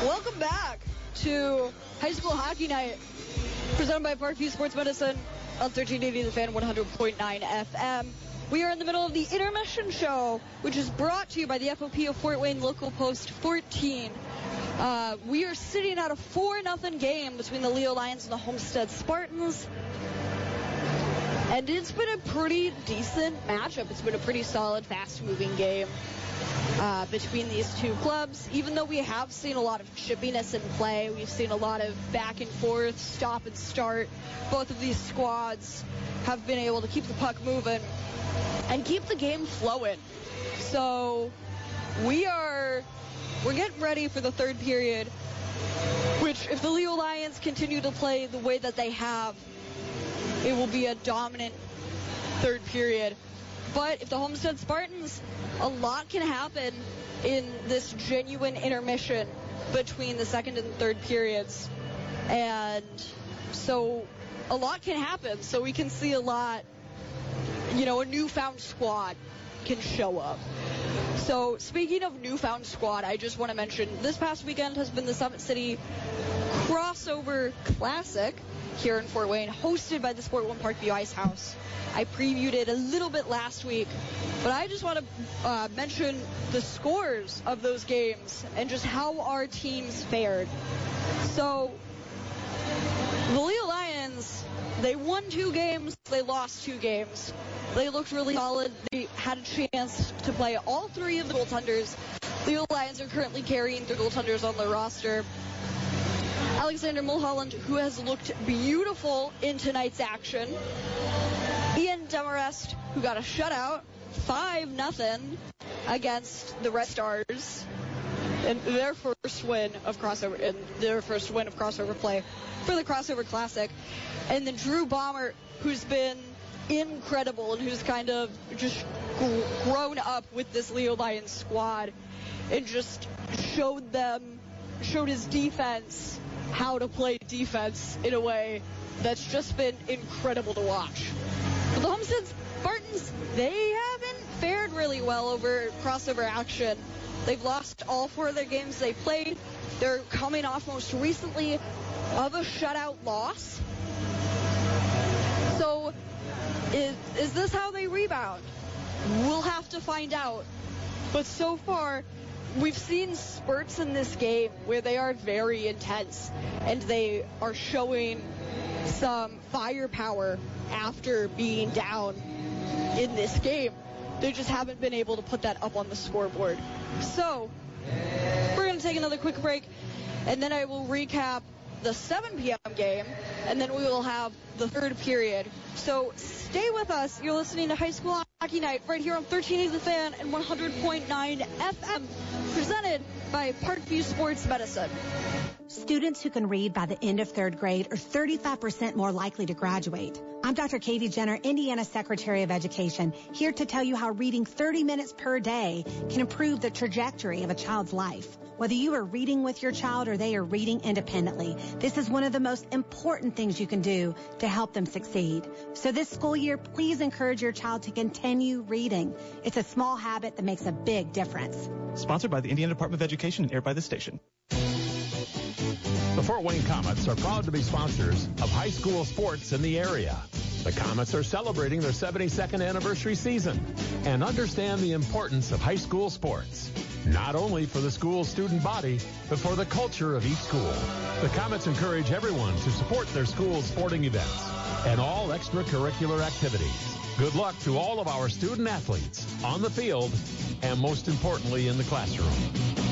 Welcome back to High School Hockey Night, presented by Parkview Sports Medicine on 1380 The Fan 100.9 FM. We are in the middle of the intermission show, which is brought to you by the FOP of Fort Wayne Local Post 14. Uh, we are sitting at a 4 0 game between the Leo Lions and the Homestead Spartans. And it's been a pretty decent matchup. It's been a pretty solid, fast moving game uh, between these two clubs. Even though we have seen a lot of chippiness in play, we've seen a lot of back and forth, stop and start. Both of these squads have been able to keep the puck moving and keep the game flowing. So we are we're getting ready for the third period, which if the Leo Lions continue to play the way that they have, it will be a dominant third period. But if the Homestead Spartans, a lot can happen in this genuine intermission between the second and third periods. And so a lot can happen. So we can see a lot, you know, a newfound squad can show up. So speaking of newfound squad, I just want to mention this past weekend has been the Summit City Crossover Classic here in Fort Wayne, hosted by the Sport One Parkview Ice House. I previewed it a little bit last week, but I just want to uh, mention the scores of those games and just how our teams fared. So, the Leo Lions, they won two games, they lost two games. They looked really solid. They had a chance to play all three of the goaltenders. The Lions are currently carrying their goaltenders on their roster. Alexander Mulholland, who has looked beautiful in tonight's action. Ian Demarest, who got a shutout, 5 nothing against the Red Stars in their first win of crossover, in their first win of crossover play for the crossover classic. And then Drew Bomber, who's been incredible and who's kind of just grown up with this Leo Lions squad and just showed them, showed his defense how to play defense in a way that's just been incredible to watch. But the Homestead Spartans, they haven't fared really well over crossover action. They've lost all four of their games they played. They're coming off most recently of a shutout loss. So is, is this how they rebound? We'll have to find out. But so far, we've seen spurts in this game where they are very intense and they are showing some firepower after being down in this game. They just haven't been able to put that up on the scoreboard. So, we're going to take another quick break and then I will recap the 7 p.m. game and then we will have the third period. So stay with us. You're listening to High School Hockey Night right here on 1380 The Fan and 100.9 FM, presented by Parkview Sports Medicine. Students who can read by the end of third grade are 35% more likely to graduate. I'm Dr. Katie Jenner, Indiana Secretary of Education, here to tell you how reading 30 minutes per day can improve the trajectory of a child's life. Whether you are reading with your child or they are reading independently, this is one of the most important things you can do to help them succeed. So this school year, please encourage your child to continue reading. It's a small habit that makes a big difference. Sponsored by the Indiana Department of Education and aired by the station. The Fort Wayne Comets are proud to be sponsors of high school sports in the area. The Comets are celebrating their 72nd anniversary season and understand the importance of high school sports not only for the school's student body, but for the culture of each school. The Comets encourage everyone to support their school's sporting events and all extracurricular activities. Good luck to all of our student athletes on the field and most importantly in the classroom.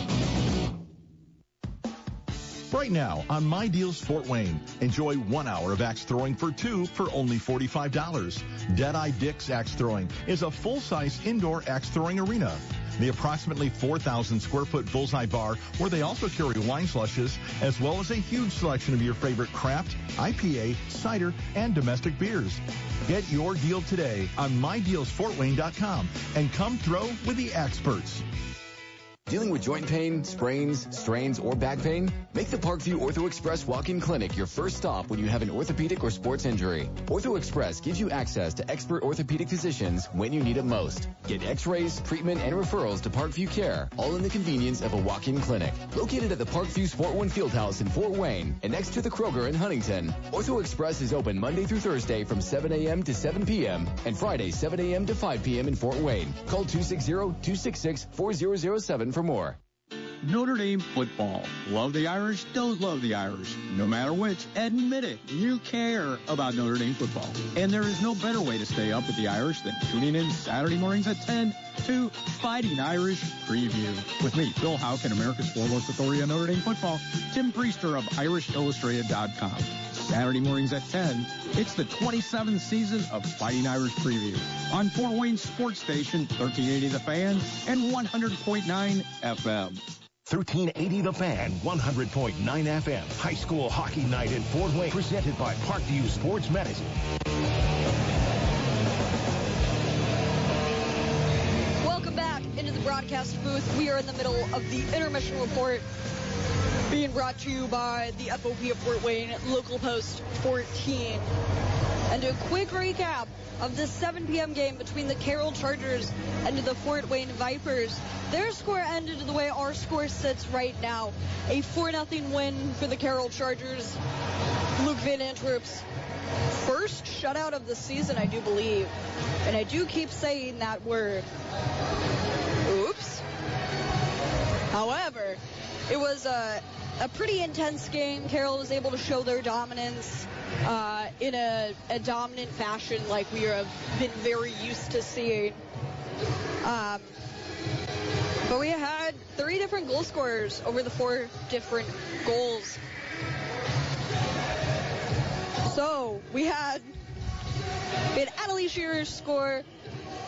Right now on My Deals Fort Wayne, enjoy one hour of axe throwing for two for only $45. Deadeye Dick's Axe Throwing is a full-size indoor axe throwing arena the approximately 4,000 square foot Bullseye Bar, where they also carry wine slushes, as well as a huge selection of your favorite craft, IPA, cider, and domestic beers. Get your deal today on MyDealsFortWayne.com and come throw with the experts. Dealing with joint pain, sprains, strains, or back pain? Make the Parkview Ortho Express walk-in clinic your first stop when you have an orthopedic or sports injury. Ortho Express gives you access to expert orthopedic physicians when you need it most. Get x-rays, treatment, and referrals to Parkview Care, all in the convenience of a walk-in clinic. Located at the Parkview Sport One Fieldhouse in Fort Wayne and next to the Kroger in Huntington. Ortho Express is open Monday through Thursday from 7 a.m. to 7 p.m. and Friday 7 a.m. to 5 p.m. in Fort Wayne. Call 260-266-4007 for more. Notre Dame football. Love the Irish, don't love the Irish. No matter which, admit it, you care about Notre Dame football. And there is no better way to stay up with the Irish than tuning in Saturday mornings at 10 to Fighting Irish Preview. With me, Phil Houck, America's foremost authority on Notre Dame football, Tim Prister of IrishIllustrated.com. Saturday mornings at 10, it's the 27th season of Fighting Irish Preview on Fort Wayne Sports Station, 1380 The Fan and 100.9 FM. 1380 The Fan, 100.9 FM. High School Hockey Night in Fort Wayne, presented by Parkview Sports Medicine. Welcome back into the broadcast booth. We are in the middle of the intermission report. Being brought to you by the FOP of Fort Wayne, Local Post 14. And a quick recap of the 7 p.m. game between the Carroll Chargers and the Fort Wayne Vipers. Their score ended the way our score sits right now. A 4-0 win for the Carroll Chargers. Luke Van Antwerp's first shutout of the season, I do believe. And I do keep saying that word. Oops. However, it was a, a pretty intense game. Carroll was able to show their dominance uh, in a, a, dominant fashion like we have been very used to seeing. Um, but we had three different goal scorers over the four different goals. So we had we had Adelie Shearer's score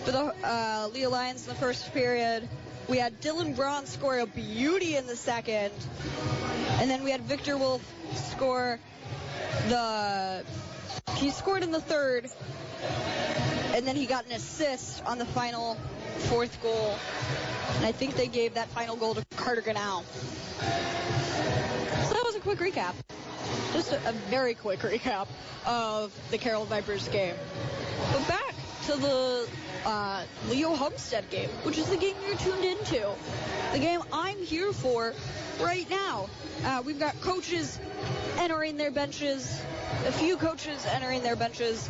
for the uh, Leo Lions in the first period. We had Dylan Braun score a beauty in the second. And then we had Victor Wolf score the he scored in the third. And then he got an assist on the final fourth goal. And I think they gave that final goal to Carter Ganal. So that was a quick recap. Just a, a very quick recap of the Carroll Vipers game. But back to the uh, Leo Homestead game, which is the game you're tuned into. The game I'm here for right now. Uh, we've got coaches entering their benches, a few coaches entering their benches,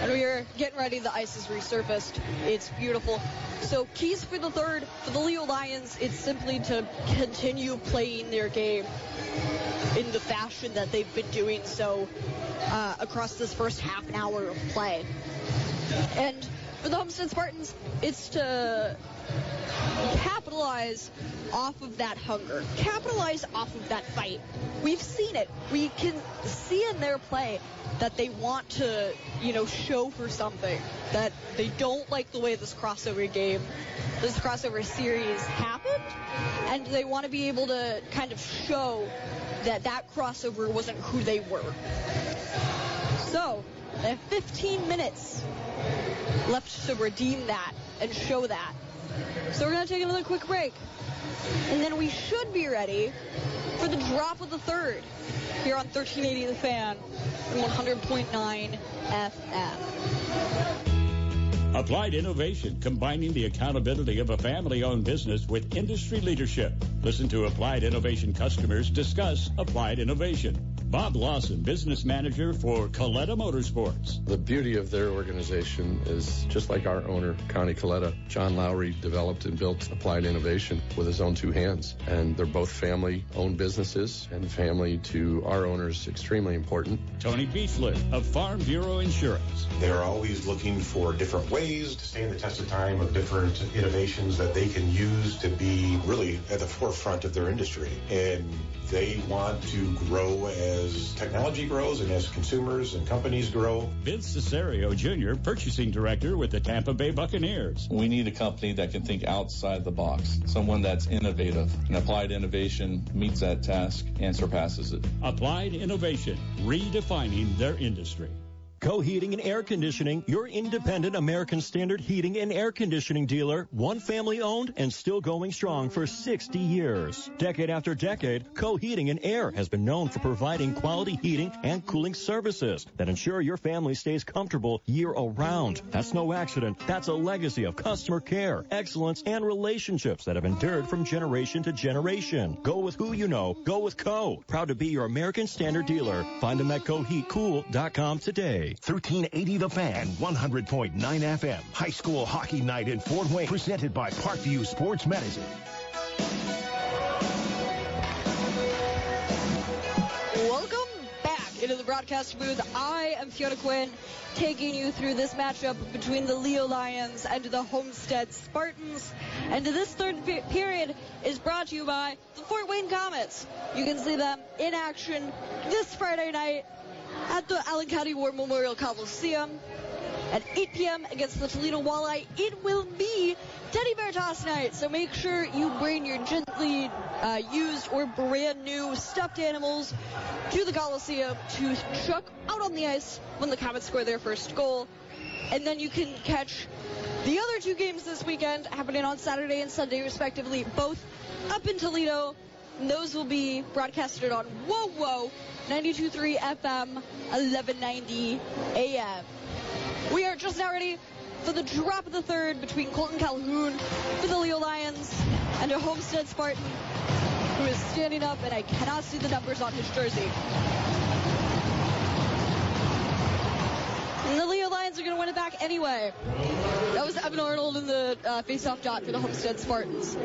and we are getting ready. The ice is resurfaced. It's beautiful. So keys for the third for the Leo Lions, it's simply to continue playing their game in the fashion that they've been doing so uh, across this first half an hour of play. And for the Homestead Spartans, it's to capitalize off of that hunger, capitalize off of that fight. We've seen it. We can see in their play that they want to, you know, show for something, that they don't like the way this crossover game, this crossover series happened, and they want to be able to kind of show that that crossover wasn't who they were. So, they have 15 minutes left to redeem that and show that. So we're going to take another quick break. And then we should be ready for the drop of the third here on 1380 The Fan and 100.9 FM. Applied Innovation, combining the accountability of a family owned business with industry leadership. Listen to Applied Innovation customers discuss Applied Innovation. Bob Lawson, business manager for Coletta Motorsports. The beauty of their organization is just like our owner, Connie Coletta. John Lowry developed and built Applied Innovation with his own two hands. And they're both family owned businesses, and family to our owners extremely important. Tony Beechler of Farm Bureau Insurance. They're always looking for different ways to stand the test of time of different innovations that they can use to be really at the forefront of their industry. And they want to grow as technology grows and as consumers and companies grow. Vince Cesario Jr., purchasing director with the Tampa Bay Buccaneers. We need a company that can think outside the box, someone that's innovative. And applied innovation meets that task and surpasses it. Applied innovation, redefining their industry. Co Heating and Air Conditioning, your independent American Standard heating and air conditioning dealer, one family owned and still going strong for 60 years. Decade after decade, Co Heating and Air has been known for providing quality heating and cooling services that ensure your family stays comfortable year around. That's no accident. That's a legacy of customer care, excellence, and relationships that have endured from generation to generation. Go with who you know. Go with Co. Proud to be your American Standard dealer. Find them at coheatcool.com today. 1380 The Fan, 100.9 FM. High school hockey night in Fort Wayne, presented by Parkview Sports Medicine. Welcome back into the broadcast booth. I am Fiona Quinn, taking you through this matchup between the Leo Lions and the Homestead Spartans. And this third pe- period is brought to you by the Fort Wayne Comets. You can see them in action this Friday night at the Allen County War Memorial Coliseum at 8 p.m. against the Toledo Walleye. It will be Teddy Bear Toss Night, so make sure you bring your gently uh, used or brand new stuffed animals to the Coliseum to chuck out on the ice when the Comets score their first goal. And then you can catch the other two games this weekend happening on Saturday and Sunday, respectively, both up in Toledo And those will be broadcasted on WOWO 92.3 FM, 1190 AM. We are just now ready for the drop of the third between Colton Calhoun for the Leo Lions and a Homestead Spartan who is standing up, and I cannot see the numbers on his jersey. And the Leo Lions are going to win it back anyway. That was Evan Arnold in the uh, face-off dot for the Homestead Spartans.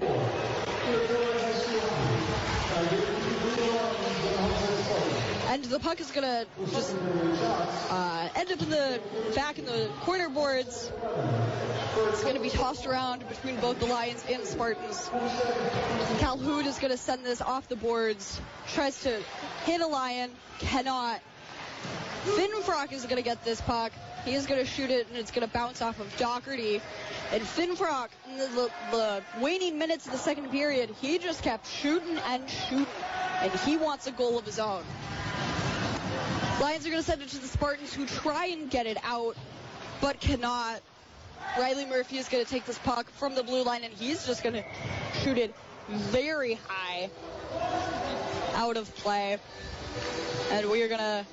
And the puck is going to just uh, end up in the back in the corner boards. It's going to be tossed around between both the Lions and the Spartans. Calhoun is going to send this off the boards. Tries to hit a Lion. Cannot. Finn Frock is going to get this puck. He is going to shoot it, and it's going to bounce off of Doherty. And Finfrock, in the, the, the waning minutes of the second period, he just kept shooting and shooting. And he wants a goal of his own. Lions are going to send it to the Spartans, who try and get it out, but cannot. Riley Murphy is going to take this puck from the blue line, and he's just going to shoot it very high out of play. And we are going to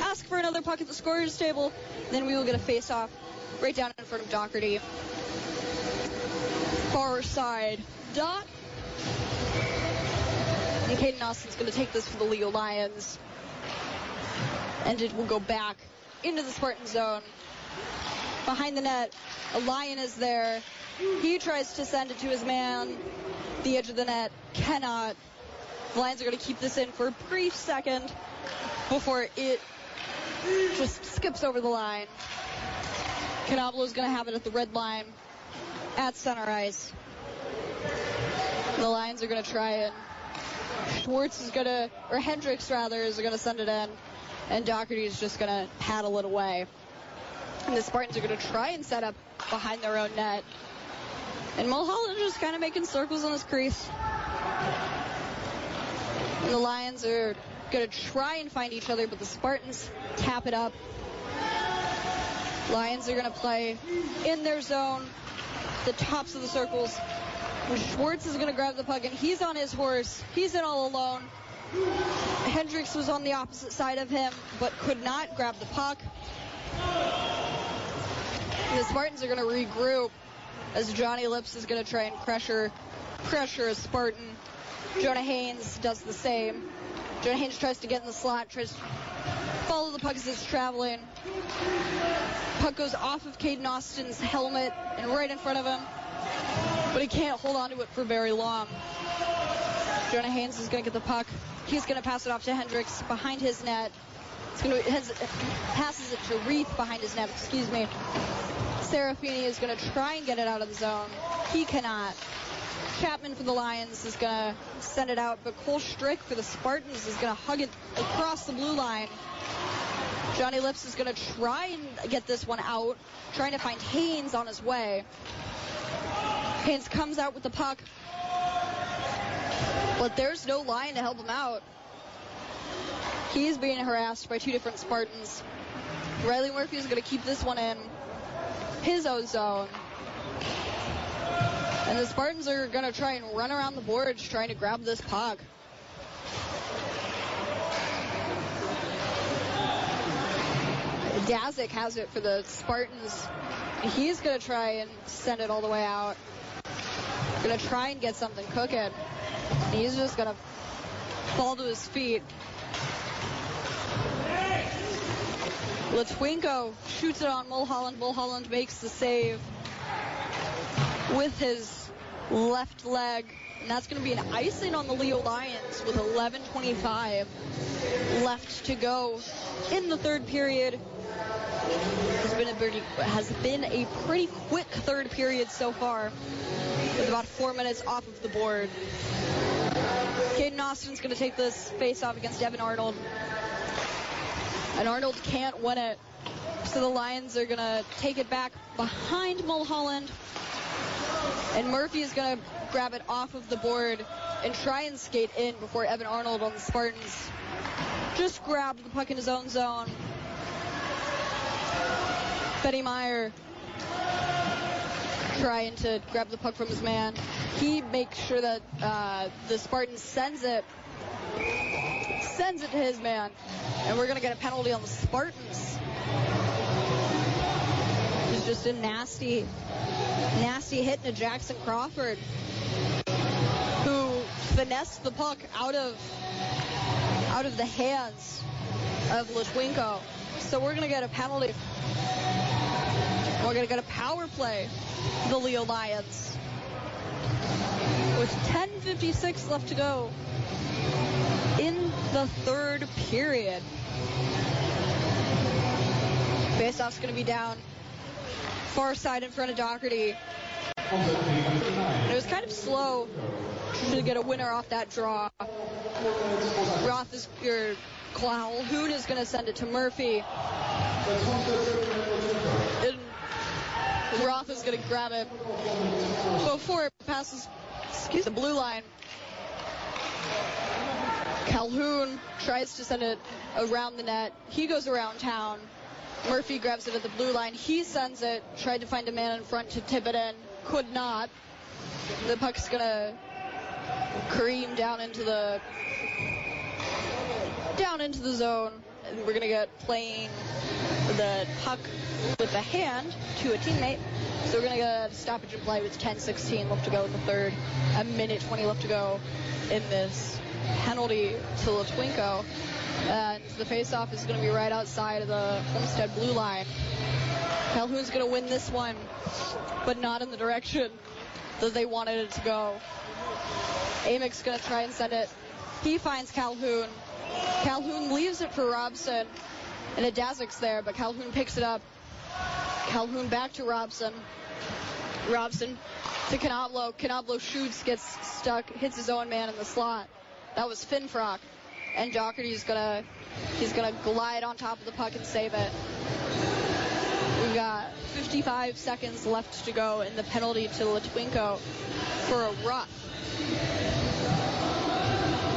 ask for another puck at the scorer's table. Then we will get a face-off right down in front of Doherty. Far side dot. And Caden Austin's going to take this for the Leo Lions. And it will go back into the Spartan zone. Behind the net, a Lion is there. He tries to send it to his man. The edge of the net cannot. The Lions are going to keep this in for a brief second before it just skips over the line. Canablo's going to have it at the red line at center ice. The Lions are going to try it. Schwartz is going to, or Hendricks rather, is going to send it in. And Doherty is just going to paddle it away. And the Spartans are going to try and set up behind their own net. And Mulholland is just kind of making circles on his crease. And the Lions are going to try and find each other, but the Spartans tap it up. Lions are going to play in their zone, the tops of the circles. Schwartz is going to grab the puck, and he's on his horse. He's in all alone. Hendricks was on the opposite side of him, but could not grab the puck. The Spartans are going to regroup as Johnny Lips is going to try and pressure pressure a Spartan. Jonah Haynes does the same. Jonah Haynes tries to get in the slot, tries follow the puck as it's traveling. Puck goes off of Caden Austin's helmet and right in front of him, but he can't hold on to it for very long. Jonah Haynes is going to get the puck. He's going to pass it off to Hendricks behind his net. It's going to has, passes it to Reith behind his net. Excuse me. Serafini is going to try and get it out of the zone. He cannot. Chapman for the Lions is going to send it out, but Cole Strick for the Spartans is going to hug it across the blue line. Johnny Lips is going to try and get this one out, trying to find Haynes on his way. Haynes comes out with the puck, but there's no line to help him out. He's being harassed by two different Spartans. Riley Murphy is going to keep this one in his own zone. And the Spartans are going to try and run around the boards trying to grab this puck. Dazik has it for the Spartans. He's going to try and send it all the way out. Going to try and get something cooking. He's just going to fall to his feet. Latwinko shoots it on Mulholland. Mulholland makes the save with his left leg. And that's going to be an icing on the Leo Lions with 11.25 left to go in the third period. Has been a pretty, has been a pretty quick third period so far, with about four minutes off of the board. Caden Austin's going to take this face off against Evan Arnold. And Arnold can't win it. So the Lions are going to take it back behind Mulholland. And Murphy is going to grab it off of the board and try and skate in before Evan Arnold on the Spartans just grabbed the puck in his own zone. Benny Meyer trying to grab the puck from his man. He makes sure that uh, the Spartan sends it sends it to his man. And we're going to get a penalty on the Spartans. Just a nasty, nasty hit to Jackson Crawford, who finessed the puck out of out of the hands of Latwinko. So we're to get a penalty. We're to get a power play, the Leo Lions. With 10.56 left to go in the third period. Faceoff's going to be down far side in front of Doherty. It was kind of slow to get a winner off that draw. Roth is, or Calhoun is going to send it to Murphy. And Roth is going to grab it before it passes excuse the blue line. Calhoun tries to send it around the net. He goes around town. Murphy grabs it at the blue line. He sends it, tried to find a man in front to tip it in. Could not. The puck's going to cream down into the down into the zone. And we're going to get playing the puck with the hand to a teammate. So we're going to get a stoppage and play with 10-16 left to go in the third. A minute 20 left to go in this penalty to Latwinko. And the faceoff is going to be right outside of the Homestead blue line. Calhoun's going to win this one, but not in the direction that they wanted it to go. Amick's going to try and send it. He finds Calhoun. Calhoun leaves it for Robson. And Adazik's there, but Calhoun picks it up. Calhoun back to Robson. Robson to Canablo. Canablo shoots, gets stuck, hits his own man in the slot. That was Finn Finfrock. And Doherty's gonna he's gonna glide on top of the puck and save it. We've got 55 seconds left to go in the penalty to Latwinko for a rough.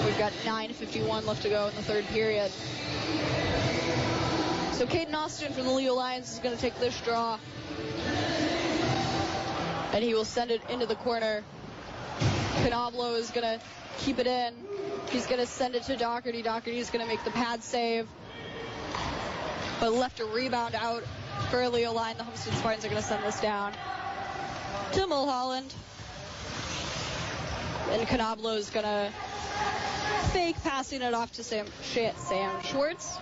We've got 9.51 left to go in the third period. So Caden Austin from the Leo Lions is going to take this draw. And he will send it into the corner. Canablo is going to keep it in. He's going to send it to Doherty. Doherty is going to make the pad save. But left a rebound out for Leo Line. The Homestead Spartans are going to send this down to Mulholland. And Canablo is going to fake passing it off to Sam, Sam Schwartz.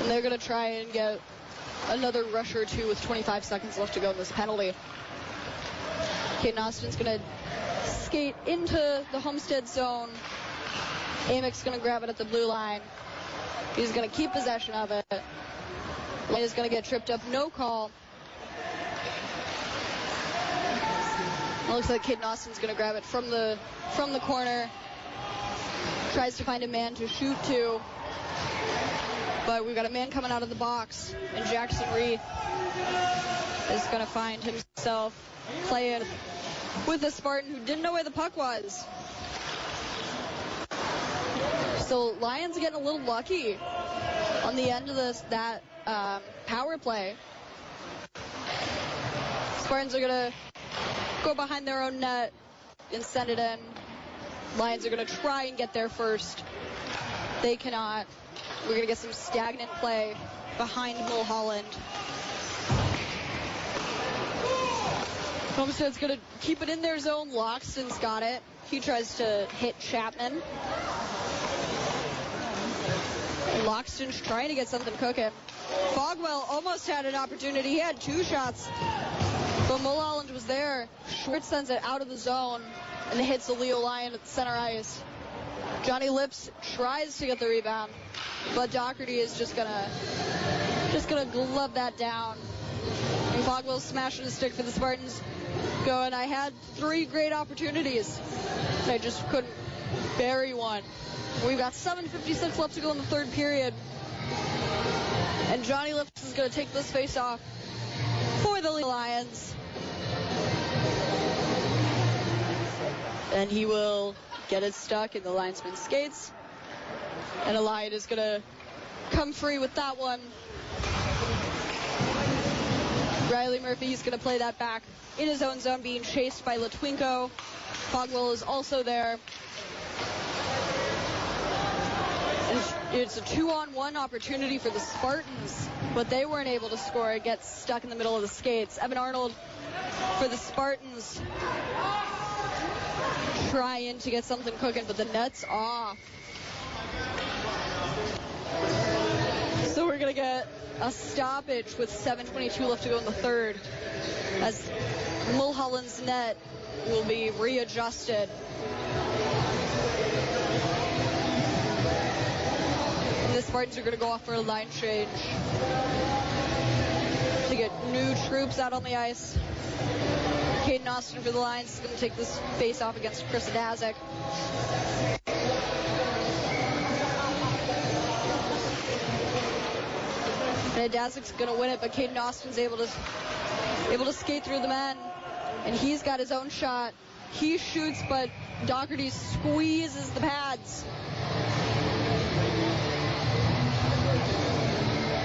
And they're going to try and get another rush or two with 25 seconds left to go in this penalty. Caden Austin's going to skate into the Homestead zone. Amick's going to grab it at the blue line. He's going to keep possession of it. Line is going to get tripped up. No call. It looks like Caden Austin's going to grab it from the from the corner. Tries to find a man to shoot to. But we've got a man coming out of the box, and Jackson Reith is going to find himself playing with a Spartan who didn't know where the puck was. So Lions getting a little lucky on the end of this that um, power play. Spartans are to go behind their own net and send it in. Lions are to try and get there first. They cannot. We're to get some stagnant play behind Mulholland. Homestead's going to keep it in their zone. Loxton's got it. He tries to hit Chapman. Loxton's trying to get something cooking. Fogwell almost had an opportunity. He had two shots, but Mulholland was there. Schwartz sends it out of the zone and hits the Leo Lion at the center ice. Johnny Lips tries to get the rebound, but Doherty is just gonna just gonna glove that down. And Fogwell smashing the stick for the Spartans. Going, I had three great opportunities, I just couldn't bury one. We've got 7.56 left to go in the third period. And Johnny Lips is going to take this face off for the Lions. And he will get it stuck in the linesman's skates. And Eliot is going to come free with that one. Riley Murphy is going to play that back in his own zone, being chased by Latwinko. Fogwell is also there. It's a two-on-one opportunity for the Spartans, but they weren't able to score. It gets stuck in the middle of the skates. Evan Arnold for the Spartans trying to get something cooking, but the net's off. To get a stoppage with 7.22 left to go in the third as Mulholland's net will be readjusted. And the Spartans are going to go off for a line change to get new troops out on the ice. Caden Austin for the Lions is going to take this face off against Chris Adazik. And going to win it, but Caden Austin's able to able to skate through the men, and he's got his own shot. He shoots, but Doherty squeezes the pads.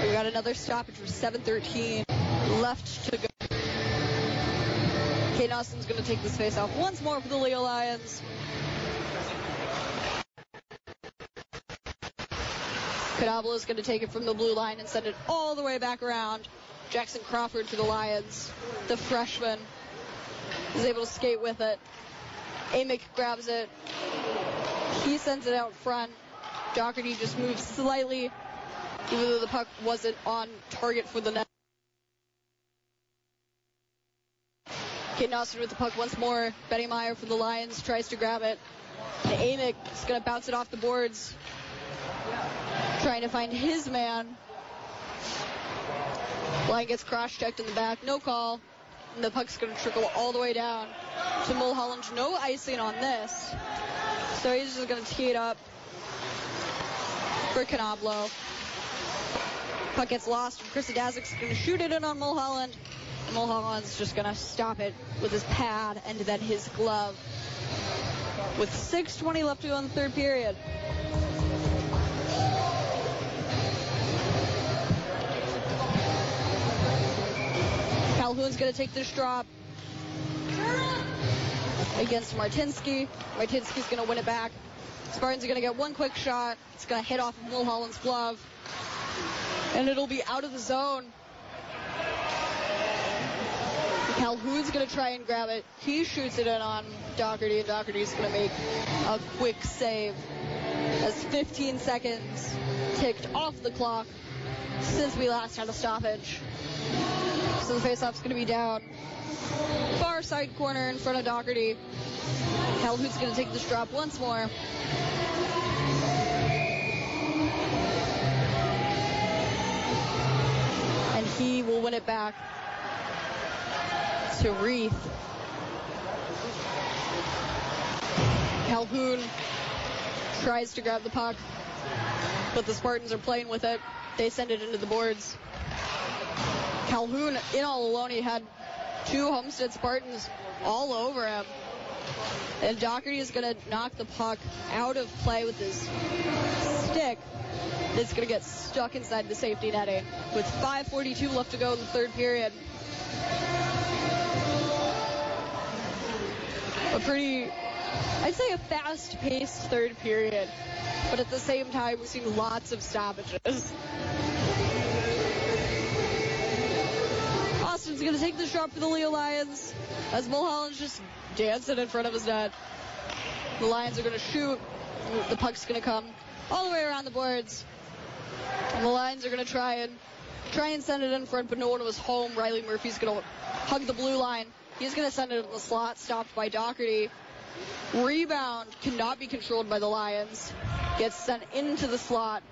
We got another stoppage with 7:13 left to go. Caden Austin's going to take this face off once more for the Leo Lions. Canablo is going to take it from the blue line and send it all the way back around. Jackson Crawford for the Lions, the freshman, is able to skate with it. Amick grabs it. He sends it out front. Doherty just moves slightly, even though the puck wasn't on target for the net. Caden Austin with the puck once more. Benny Meyer for the Lions tries to grab it. And Amick is going to bounce it off the boards trying to find his man. Line gets cross-checked in the back, no call. And the puck's going to trickle all the way down to Mulholland. No icing on this. So he's just going to tee it up for Canablo. Puck gets lost. Chris Adazik's going to shoot it in on Mulholland. Mulholland's just going to stop it with his pad and then his glove. With 6.20 left to go in the third period. Calhoun's going to take this drop against Martinsky. Martinsky's going to win it back. Spartans are going to get one quick shot. It's going to hit off of Mulholland's glove. And it'll be out of the zone. Calhoun's going to try and grab it. He shoots it in on Doherty, and Doherty's going to make a quick save. As 15 seconds ticked off the clock since we last had a stoppage. So the faceoff's going to be down. Far side corner in front of Doherty. Calhoun's going to take this drop once more. And he will win it back to Reith. Calhoun tries to grab the puck, but the Spartans are playing with it. They send it into the boards. Calhoun, in all alone, he had two Homestead Spartans all over him. And Doherty is going to knock the puck out of play with his stick. It's going to get stuck inside the safety netting eh, with 5.42 left to go in the third period. A pretty, I'd say a fast-paced third period. But at the same time, we've seen lots of stoppages. Austin's going to take the shot for the Leo Lions as Mulholland's just dancing in front of his net. The Lions are going to shoot. The puck's going to come all the way around the boards. And the Lions are going to try and try and send it in front, but no one was home. Riley Murphy's going to hug the blue line. He's going to send it in the slot, stopped by Doherty. Rebound cannot be controlled by the Lions. Gets sent into the slot.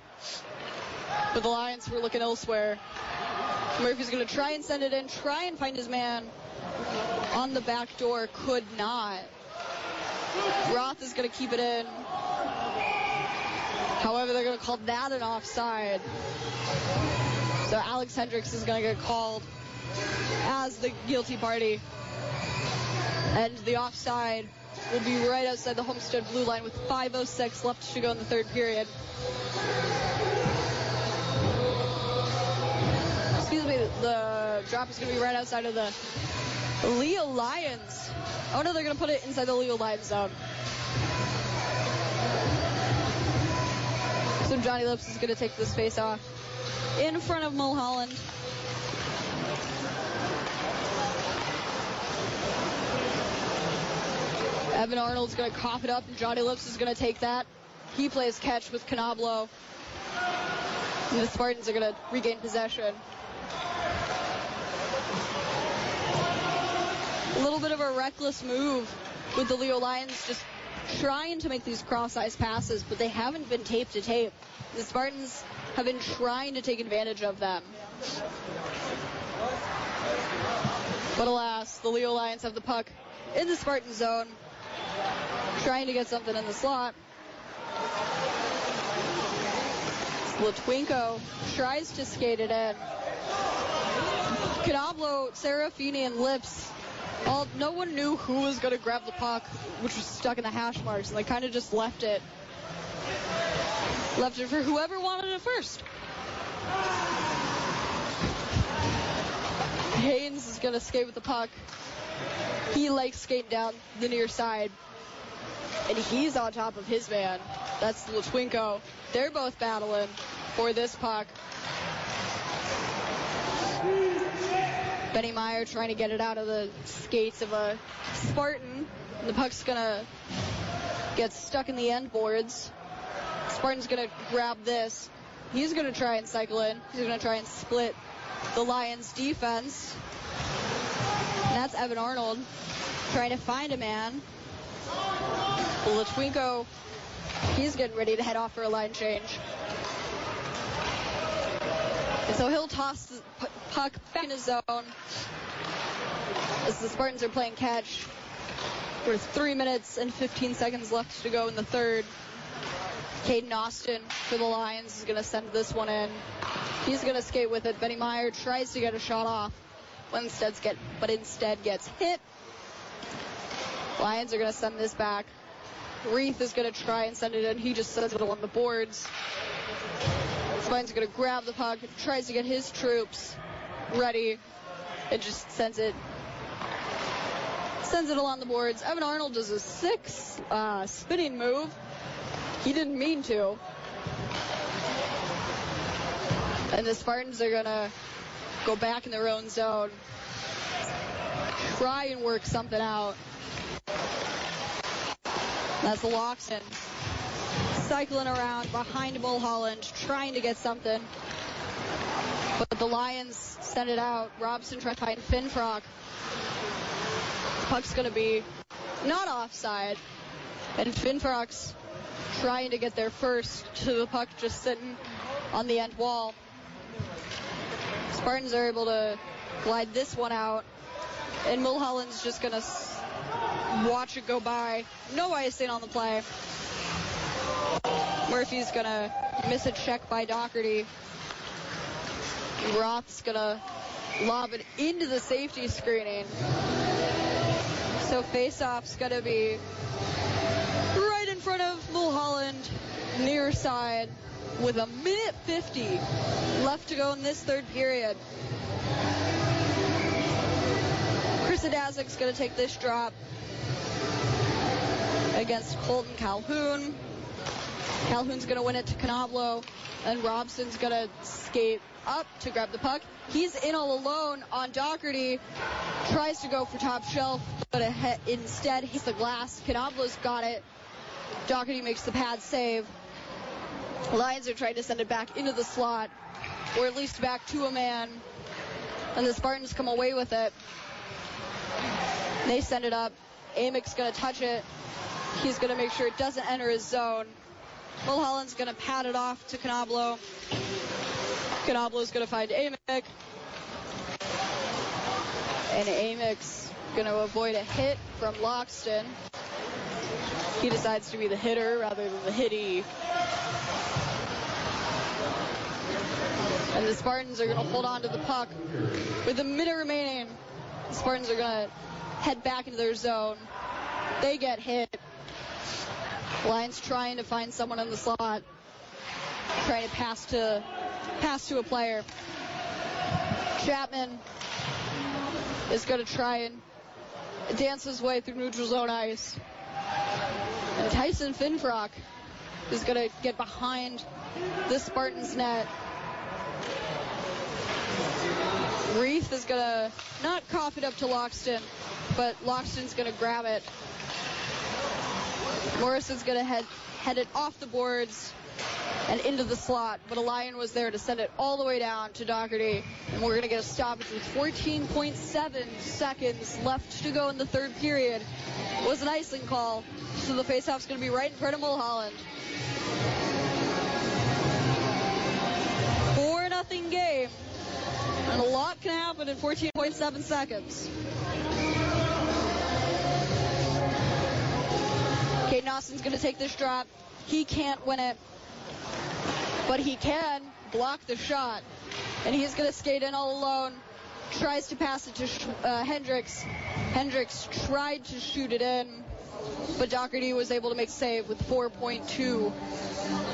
But the Lions were looking elsewhere. Murphy's going to try and send it in, try and find his man on the back door. Could not. Roth is going to keep it in. However, they're going to call that an offside. So Alex Hendricks is going to get called as the guilty party. And the offside will be right outside the Homestead blue line with 5.06 left to go in the third period. The drop is going to be right outside of the Leo Lions. Oh no, they're going to put it inside the Leo Lions zone. So Johnny Lips is going to take this face off in front of Mulholland. Evan Arnold's going to cough it up, and Johnny Lips is going to take that. He plays catch with Canablo. And the Spartans are going to regain possession. A little bit of a reckless move with the Leo Lions just trying to make these cross-ice passes, but they haven't been tape to tape. The Spartans have been trying to take advantage of them. But alas, the Leo Lions have the puck in the Spartan zone, trying to get something in the slot. Latwinko tries to skate it in. Canablo, Serafini, and Lips all, no one knew who was going to grab the puck, which was stuck in the hash marks, and they kind of just left it. Left it for whoever wanted it first. Haynes is going to skate with the puck. He likes skating down the near side. And he's on top of his man. That's Latwinko. They're both battling for this puck. Benny Meyer trying to get it out of the skates of a Spartan. The puck's gonna get stuck in the end boards. Spartan's gonna grab this. He's gonna try and cycle in. He's gonna try and split the Lions defense. And that's Evan Arnold trying to find a man. Latwinko, he's getting ready to head off for a line change. And so he'll toss puck back in his zone as the Spartans are playing catch. With three minutes and 15 seconds left to go in the third. Caden Austin for the Lions is going to send this one in. He's going to skate with it. Benny Meyer tries to get a shot off, but instead, get, but instead gets hit. Lions are going to send this back. Reith is going to try and send it in. He just sends it along the boards. Spine's are going to grab the puck, tries to get his troops ready, and just sends it sends it along the boards. Evan Arnold does a six uh, spinning move. He didn't mean to. And the Spartans are to go back in their own zone. Try and work something out. That's Loxton cycling around behind Mulholland, trying to get something. But the Lions send it out. Robson trying to find Finfrock. Puck's going to be not offside. And Finfrock's trying to get there first to the puck just sitting on the end wall. Spartans are able to glide this one out. And Mulholland's just going to watch it go by. No icing on the play. Murphy's going to miss a check by Doherty. Roth's to lob it into the safety screening. So face-off's to be right in front of Mulholland, near side, with a minute 50 left to go in this third period. Chris Adazik's going to take this drop against Colton Calhoun. Calhoun's to win it to Canablo, and Robson's to skate up to grab the puck. He's in all alone on Doherty. Tries to go for top shelf, but instead hits the glass. Canablo's got it. Doherty makes the pad save. Lions are trying to send it back into the slot, or at least back to a man. And the Spartans come away with it. They send it up. Amick's going to touch it. He's going to make sure it doesn't enter his zone. Mulholland's going to pat it off to Canablo. Canablo's going to find Amick. And Amick's going to avoid a hit from Loxton. He decides to be the hitter rather than the hitty. And the Spartans are going to hold on to the puck. With a minute remaining, the Spartans are going to head back into their zone. They get hit. Lions trying to find someone in the slot. Trying to pass to pass to a player. Chapman is going to try and dance his way through neutral zone ice. And Tyson Finfrock is going to get behind the Spartans net. Reith is going to not cough it up to Loxton, but Loxton's going to grab it. Morrison's going to head, head it off the boards and into the slot, but a Lion was there to send it all the way down to Doherty, and we're going to get a stoppage with 14.7 seconds left to go in the third period. It was an icing call, so the faceoff's going to be right in front of Mulholland. 4 nothing game, and a lot can happen in 14.7 seconds. Caden Austin's going to take this drop. He can't win it but he can block the shot. And he's going to skate in all alone. Tries to pass it to uh, Hendricks. Hendricks tried to shoot it in, but Doherty was able to make save with 4.2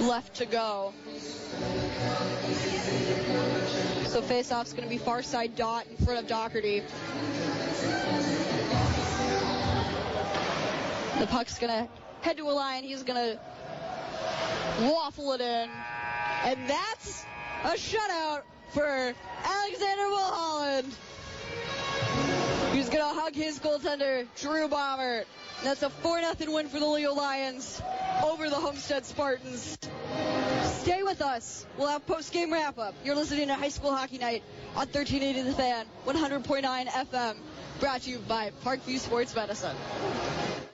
left to go. So faceoff's going to be far side dot in front of Doherty. The puck's going to head to a line. He's going to waffle it in. And that's a shutout for Alexander Mulholland. He's going to hug his goaltender, Drew Bombert. That's a 4-0 win for the Leo Lions over the Homestead Spartans. Stay with us. We'll have post-game wrap-up. You're listening to High School Hockey Night on 1380 The Fan, 100.9 FM. Brought to you by Parkview Sports Medicine.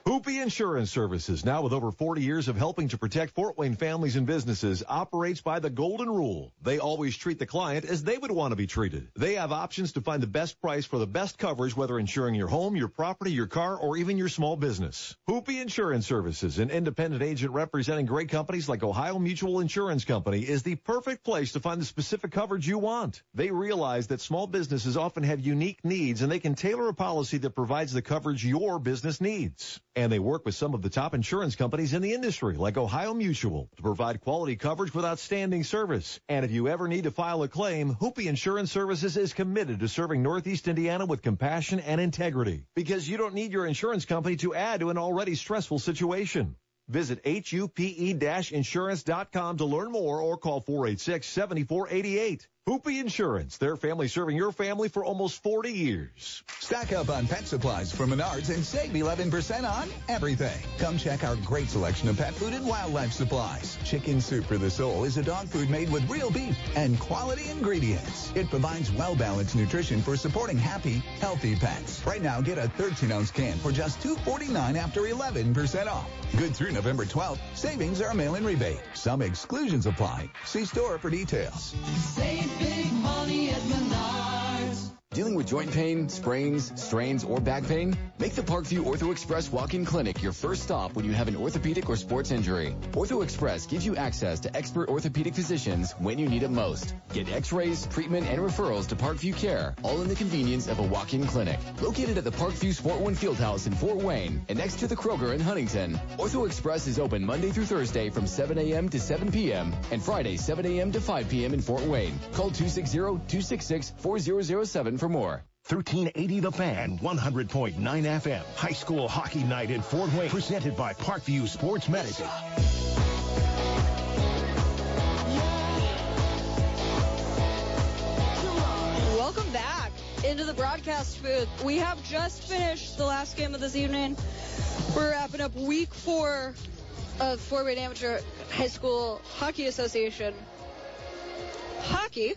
Hupe Insurance Services, now with over 40 years of helping to protect Fort Wayne families and businesses, operates by the golden rule. They always treat the client as they would want to be treated. They have options to find the best price for the best coverage, whether insuring your home, your property, your car, or even your small business. Hupe Insurance Services, an independent agent representing great companies like Ohio Mutual Insurance Company, is the perfect place to find the specific coverage you want. They realize that small businesses often have unique needs and they can tailor a policy that provides the coverage your business needs. And they work with some of the top insurance companies in the industry, like Ohio Mutual, to provide quality coverage with outstanding service. And if you ever need to file a claim, Hupe Insurance Services is committed to serving Northeast Indiana with compassion and integrity. Because you don't need your insurance company to add to an already stressful situation. Visit HUPE-insurance.com to learn more or call 486-7488. Hupe Insurance, their family serving your family for almost 40 years. Stack up on pet supplies from Menards and save 11% on everything. Come check our great selection of pet food and wildlife supplies. Chicken Soup for the Soul is a dog food made with real beef and quality ingredients. It provides well-balanced nutrition for supporting happy, healthy pets. Right now, get a 13-ounce can for just $2.49 after 11% off. Good through November 12th. Savings are a mail-in rebate. Some exclusions apply. See store for details. Save big money at Menards. Dealing with joint pain, sprains, strains, or back pain? Make the Parkview Ortho Express walk-in clinic your first stop when you have an orthopedic or sports injury. Ortho Express gives you access to expert orthopedic physicians when you need it most. Get x-rays, treatment, and referrals to Parkview Care, all in the convenience of a walk-in clinic. Located at the Parkview Sport One Fieldhouse in Fort Wayne and next to the Kroger in Huntington. Ortho Express is open Monday through Thursday from 7 a.m. to 7 p.m. and Friday 7 a.m. to 5 p.m. in Fort Wayne. Call 260-266-4007 for more. 1380 The Fan, 100.9 FM. High school hockey night in Fort Wayne. Presented by Parkview Sports Medicine. Welcome back into the broadcast booth. We have just finished the last game of this evening. We're wrapping up week four of Fort Wayne Amateur High School Hockey Association hockey.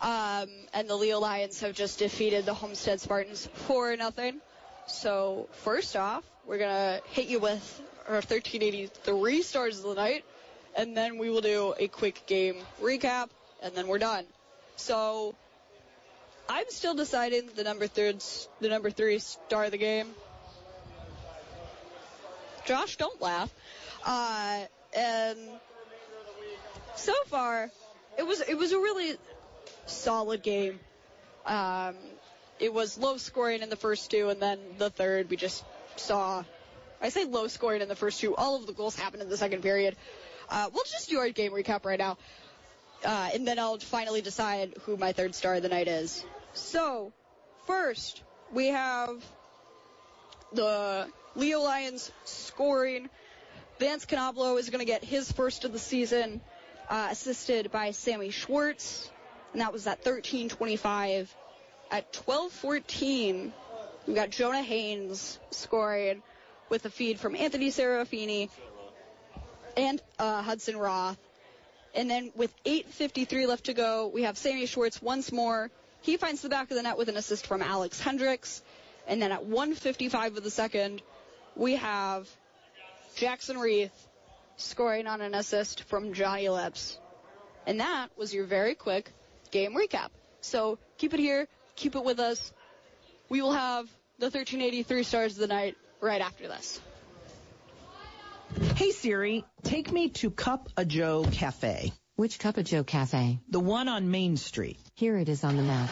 Um, and the Leo Lions have just defeated the Homestead Spartans 4 nothing. So, first off, we're going to hit you with our 1383 stars of the night, and then we will do a quick game recap, and then we're done. So, I'm still deciding the number third, the number three star of the game. Josh, don't laugh. Uh, and so far, it was it was a really solid game. Um, it was low scoring in the first two, and then the third we just saw. I say low scoring in the first two. All of the goals happened in the second period. Uh, we'll just do our game recap right now, uh, and then I'll finally decide who my third star of the night is. So, first we have the Leo Lions scoring. Vance Canablo is going to get his first of the season, uh, assisted by Sammy Schwartz, and that was at 13:25. At 12:14, we got Jonah Haynes scoring with a feed from Anthony Serafini and uh, Hudson Roth. And then with 8.53 left to go, we have Sammy Schwartz once more. He finds the back of the net with an assist from Alex Hendricks. And then at 1.55 of the second, we have Jackson Reith scoring on an assist from Johnny Lips. And that was your very quick game recap. So keep it here, keep it with us. We will have the 1383 stars of the night right after this. Hey Siri, take me to Cup a Joe Cafe. Which Cup a Joe Cafe? The one on Main Street. Here it is on the map.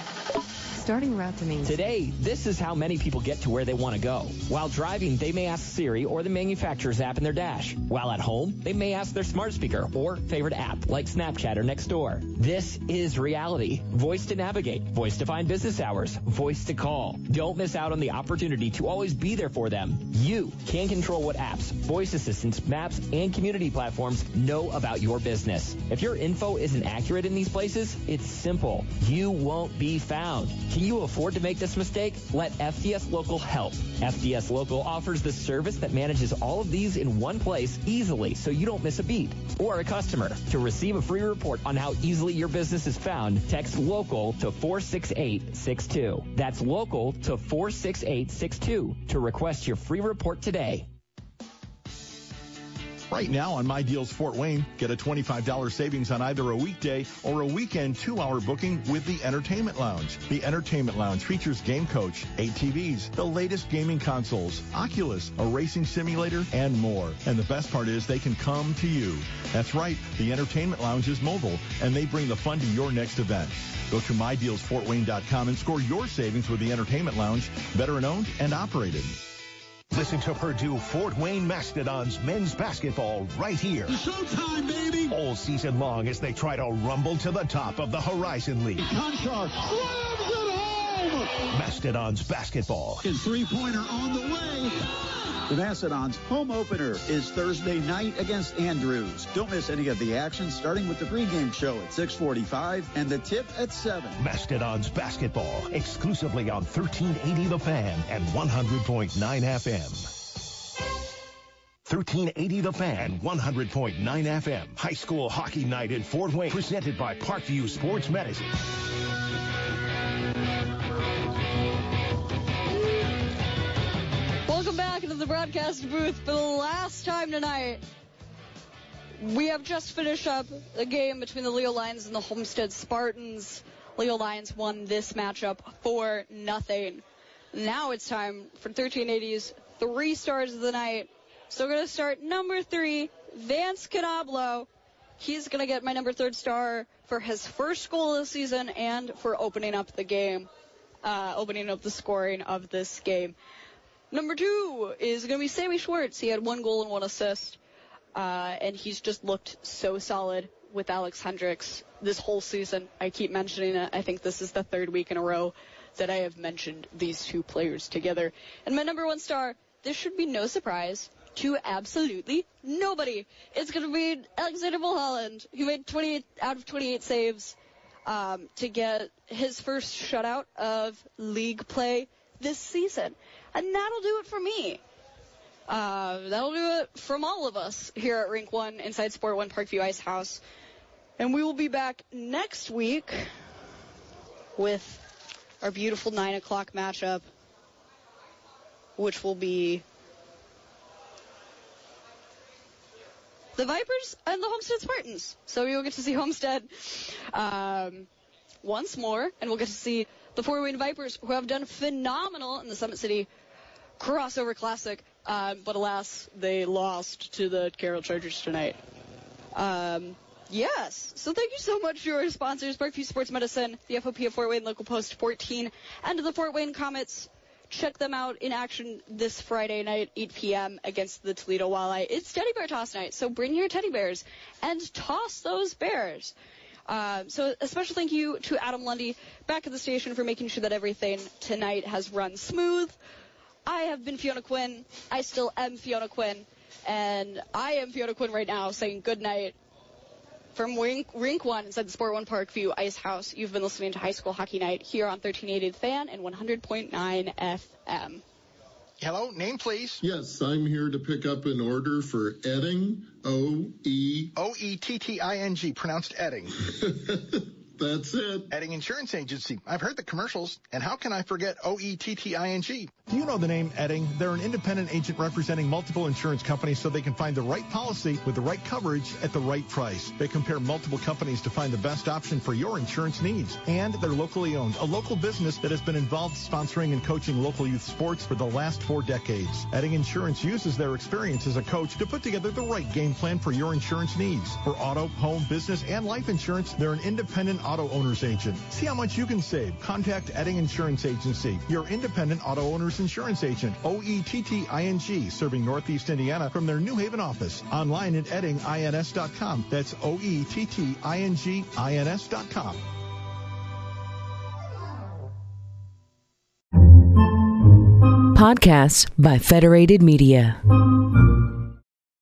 Starting route to. Today, this is how many people get to where they want to go. While driving, they may ask Siri or the manufacturer's app in their dash. While at home, they may ask their smart speaker or favorite app like Snapchat or Nextdoor. This is reality. Voice to navigate, voice to find business hours, voice to call. Don't miss out on the opportunity to always be there for them. You can control what apps, voice assistants, maps, and community platforms know about your business. If your info isn't accurate in these places, it's simple. You won't be found. Can you afford to make this mistake? Let FDS Local help. FDS Local offers the service that manages all of these in one place easily so you don't miss a beat. Or a customer. To receive a free report on how easily your business is found, text local to 46862. That's local to 46862 to request your free report today. Right now on My Deals Fort Wayne, get a $25 savings on either a weekday or a weekend two-hour booking with the Entertainment Lounge. The Entertainment Lounge features Game Coach, eight TVs, the latest gaming consoles, Oculus, a racing simulator, and more. And the best part is they can come to you. That's right, the Entertainment Lounge is mobile, and they bring the fun to your next event. Go to MyDealsFortWayne.com and score your savings with the Entertainment Lounge, veteran owned and operated. Listen to Purdue Fort Wayne Mastodons men's basketball right here. Showtime, baby! All season long as they try to rumble to the top of the Horizon League. Conchar slams it home! Mastodons basketball. His three-pointer on the way. The Mastodons home opener is Thursday night against Andrews. Don't miss any of the action starting with the pregame show at 645 and the tip at 7. Mastodons basketball exclusively on 1380 The Fan and 100.9 FM. 1380 The Fan, 100.9 FM. High school hockey night in Fort Wayne, presented by Parkview Sports Medicine. Back into the broadcast booth for the last time tonight. We have just finished up the game between the Leo Lions and the Homestead Spartans. Leo Lions won this matchup for nothing. Now it's time for 1380's three stars of the night. So we're going to start number three, Vance Canablo. He's going to get my number third star for his first goal of the season and for opening up the game, uh, opening up the scoring of this game. Number two is going to be Sammy Schwartz. He had one goal and one assist, uh, and he's just looked so solid with Alex Hendricks this whole season. I keep mentioning it. I think this is the third week in a row that I have mentioned these two players together. And my number one star, this should be no surprise to absolutely nobody. It's going to be Alexander Mulholland, who made 28 out of 28 saves um, to get his first shutout of league play this season. And that'll do it for me. Uh, that'll do it from all of us here at Rink 1 inside Sport 1 Parkview Ice House. And we will be back next week with our beautiful 9 o'clock matchup, which will be the Vipers and the Homestead Spartans. So you'll get to see Homestead um, once more, and we'll get to see the Fort Wayne Vipers, who have done phenomenal in the Summit City crossover classic, uh, but alas, they lost to the Carroll Chargers tonight. Um, yes, so thank you so much to our sponsors, Parkview Sports Medicine, the FOP of Fort Wayne Local Post 14, and the Fort Wayne Comets. Check them out in action this Friday night, 8 p.m. against the Toledo Walleye. It's teddy bear toss night, so bring your teddy bears and toss those bears. Uh, so a special thank you to Adam Lundy back at the station for making sure that everything tonight has run smooth. I have been Fiona Quinn. I still am Fiona Quinn. And I am Fiona Quinn right now saying good night from Rink, Rink 1 inside the Sport 1 Parkview Ice House. You've been listening to High School Hockey Night here on 1380 The Fan and 100.9 FM. Hello, name please. Yes, I'm here to pick up an order for Oetting, O E O E T T I N G, pronounced Edding. That's it. Oetting Insurance Agency. I've heard the commercials, and how can I forget O E T T I N G? Do you know the name Oetting? They're an independent agent representing multiple insurance companies so they can find the right policy with the right coverage at the right price. They compare multiple companies to find the best option for your insurance needs. And they're locally owned, a local business that has been involved sponsoring and coaching local youth sports for the last four decades. Oetting Insurance uses their experience as a coach to put together the right game plan for your insurance needs. For auto, home, business, and life insurance, they're an independent auto owner's agent. See how much you can save. Contact Oetting Insurance Agency, your independent auto owner's insurance agent. O-E-T-T-I-N-G, serving Northeast Indiana from their New Haven office. Online at oettingins.com. That's O-E-T-T-I-N-G-I-N-S.com. Podcasts by Federated Media.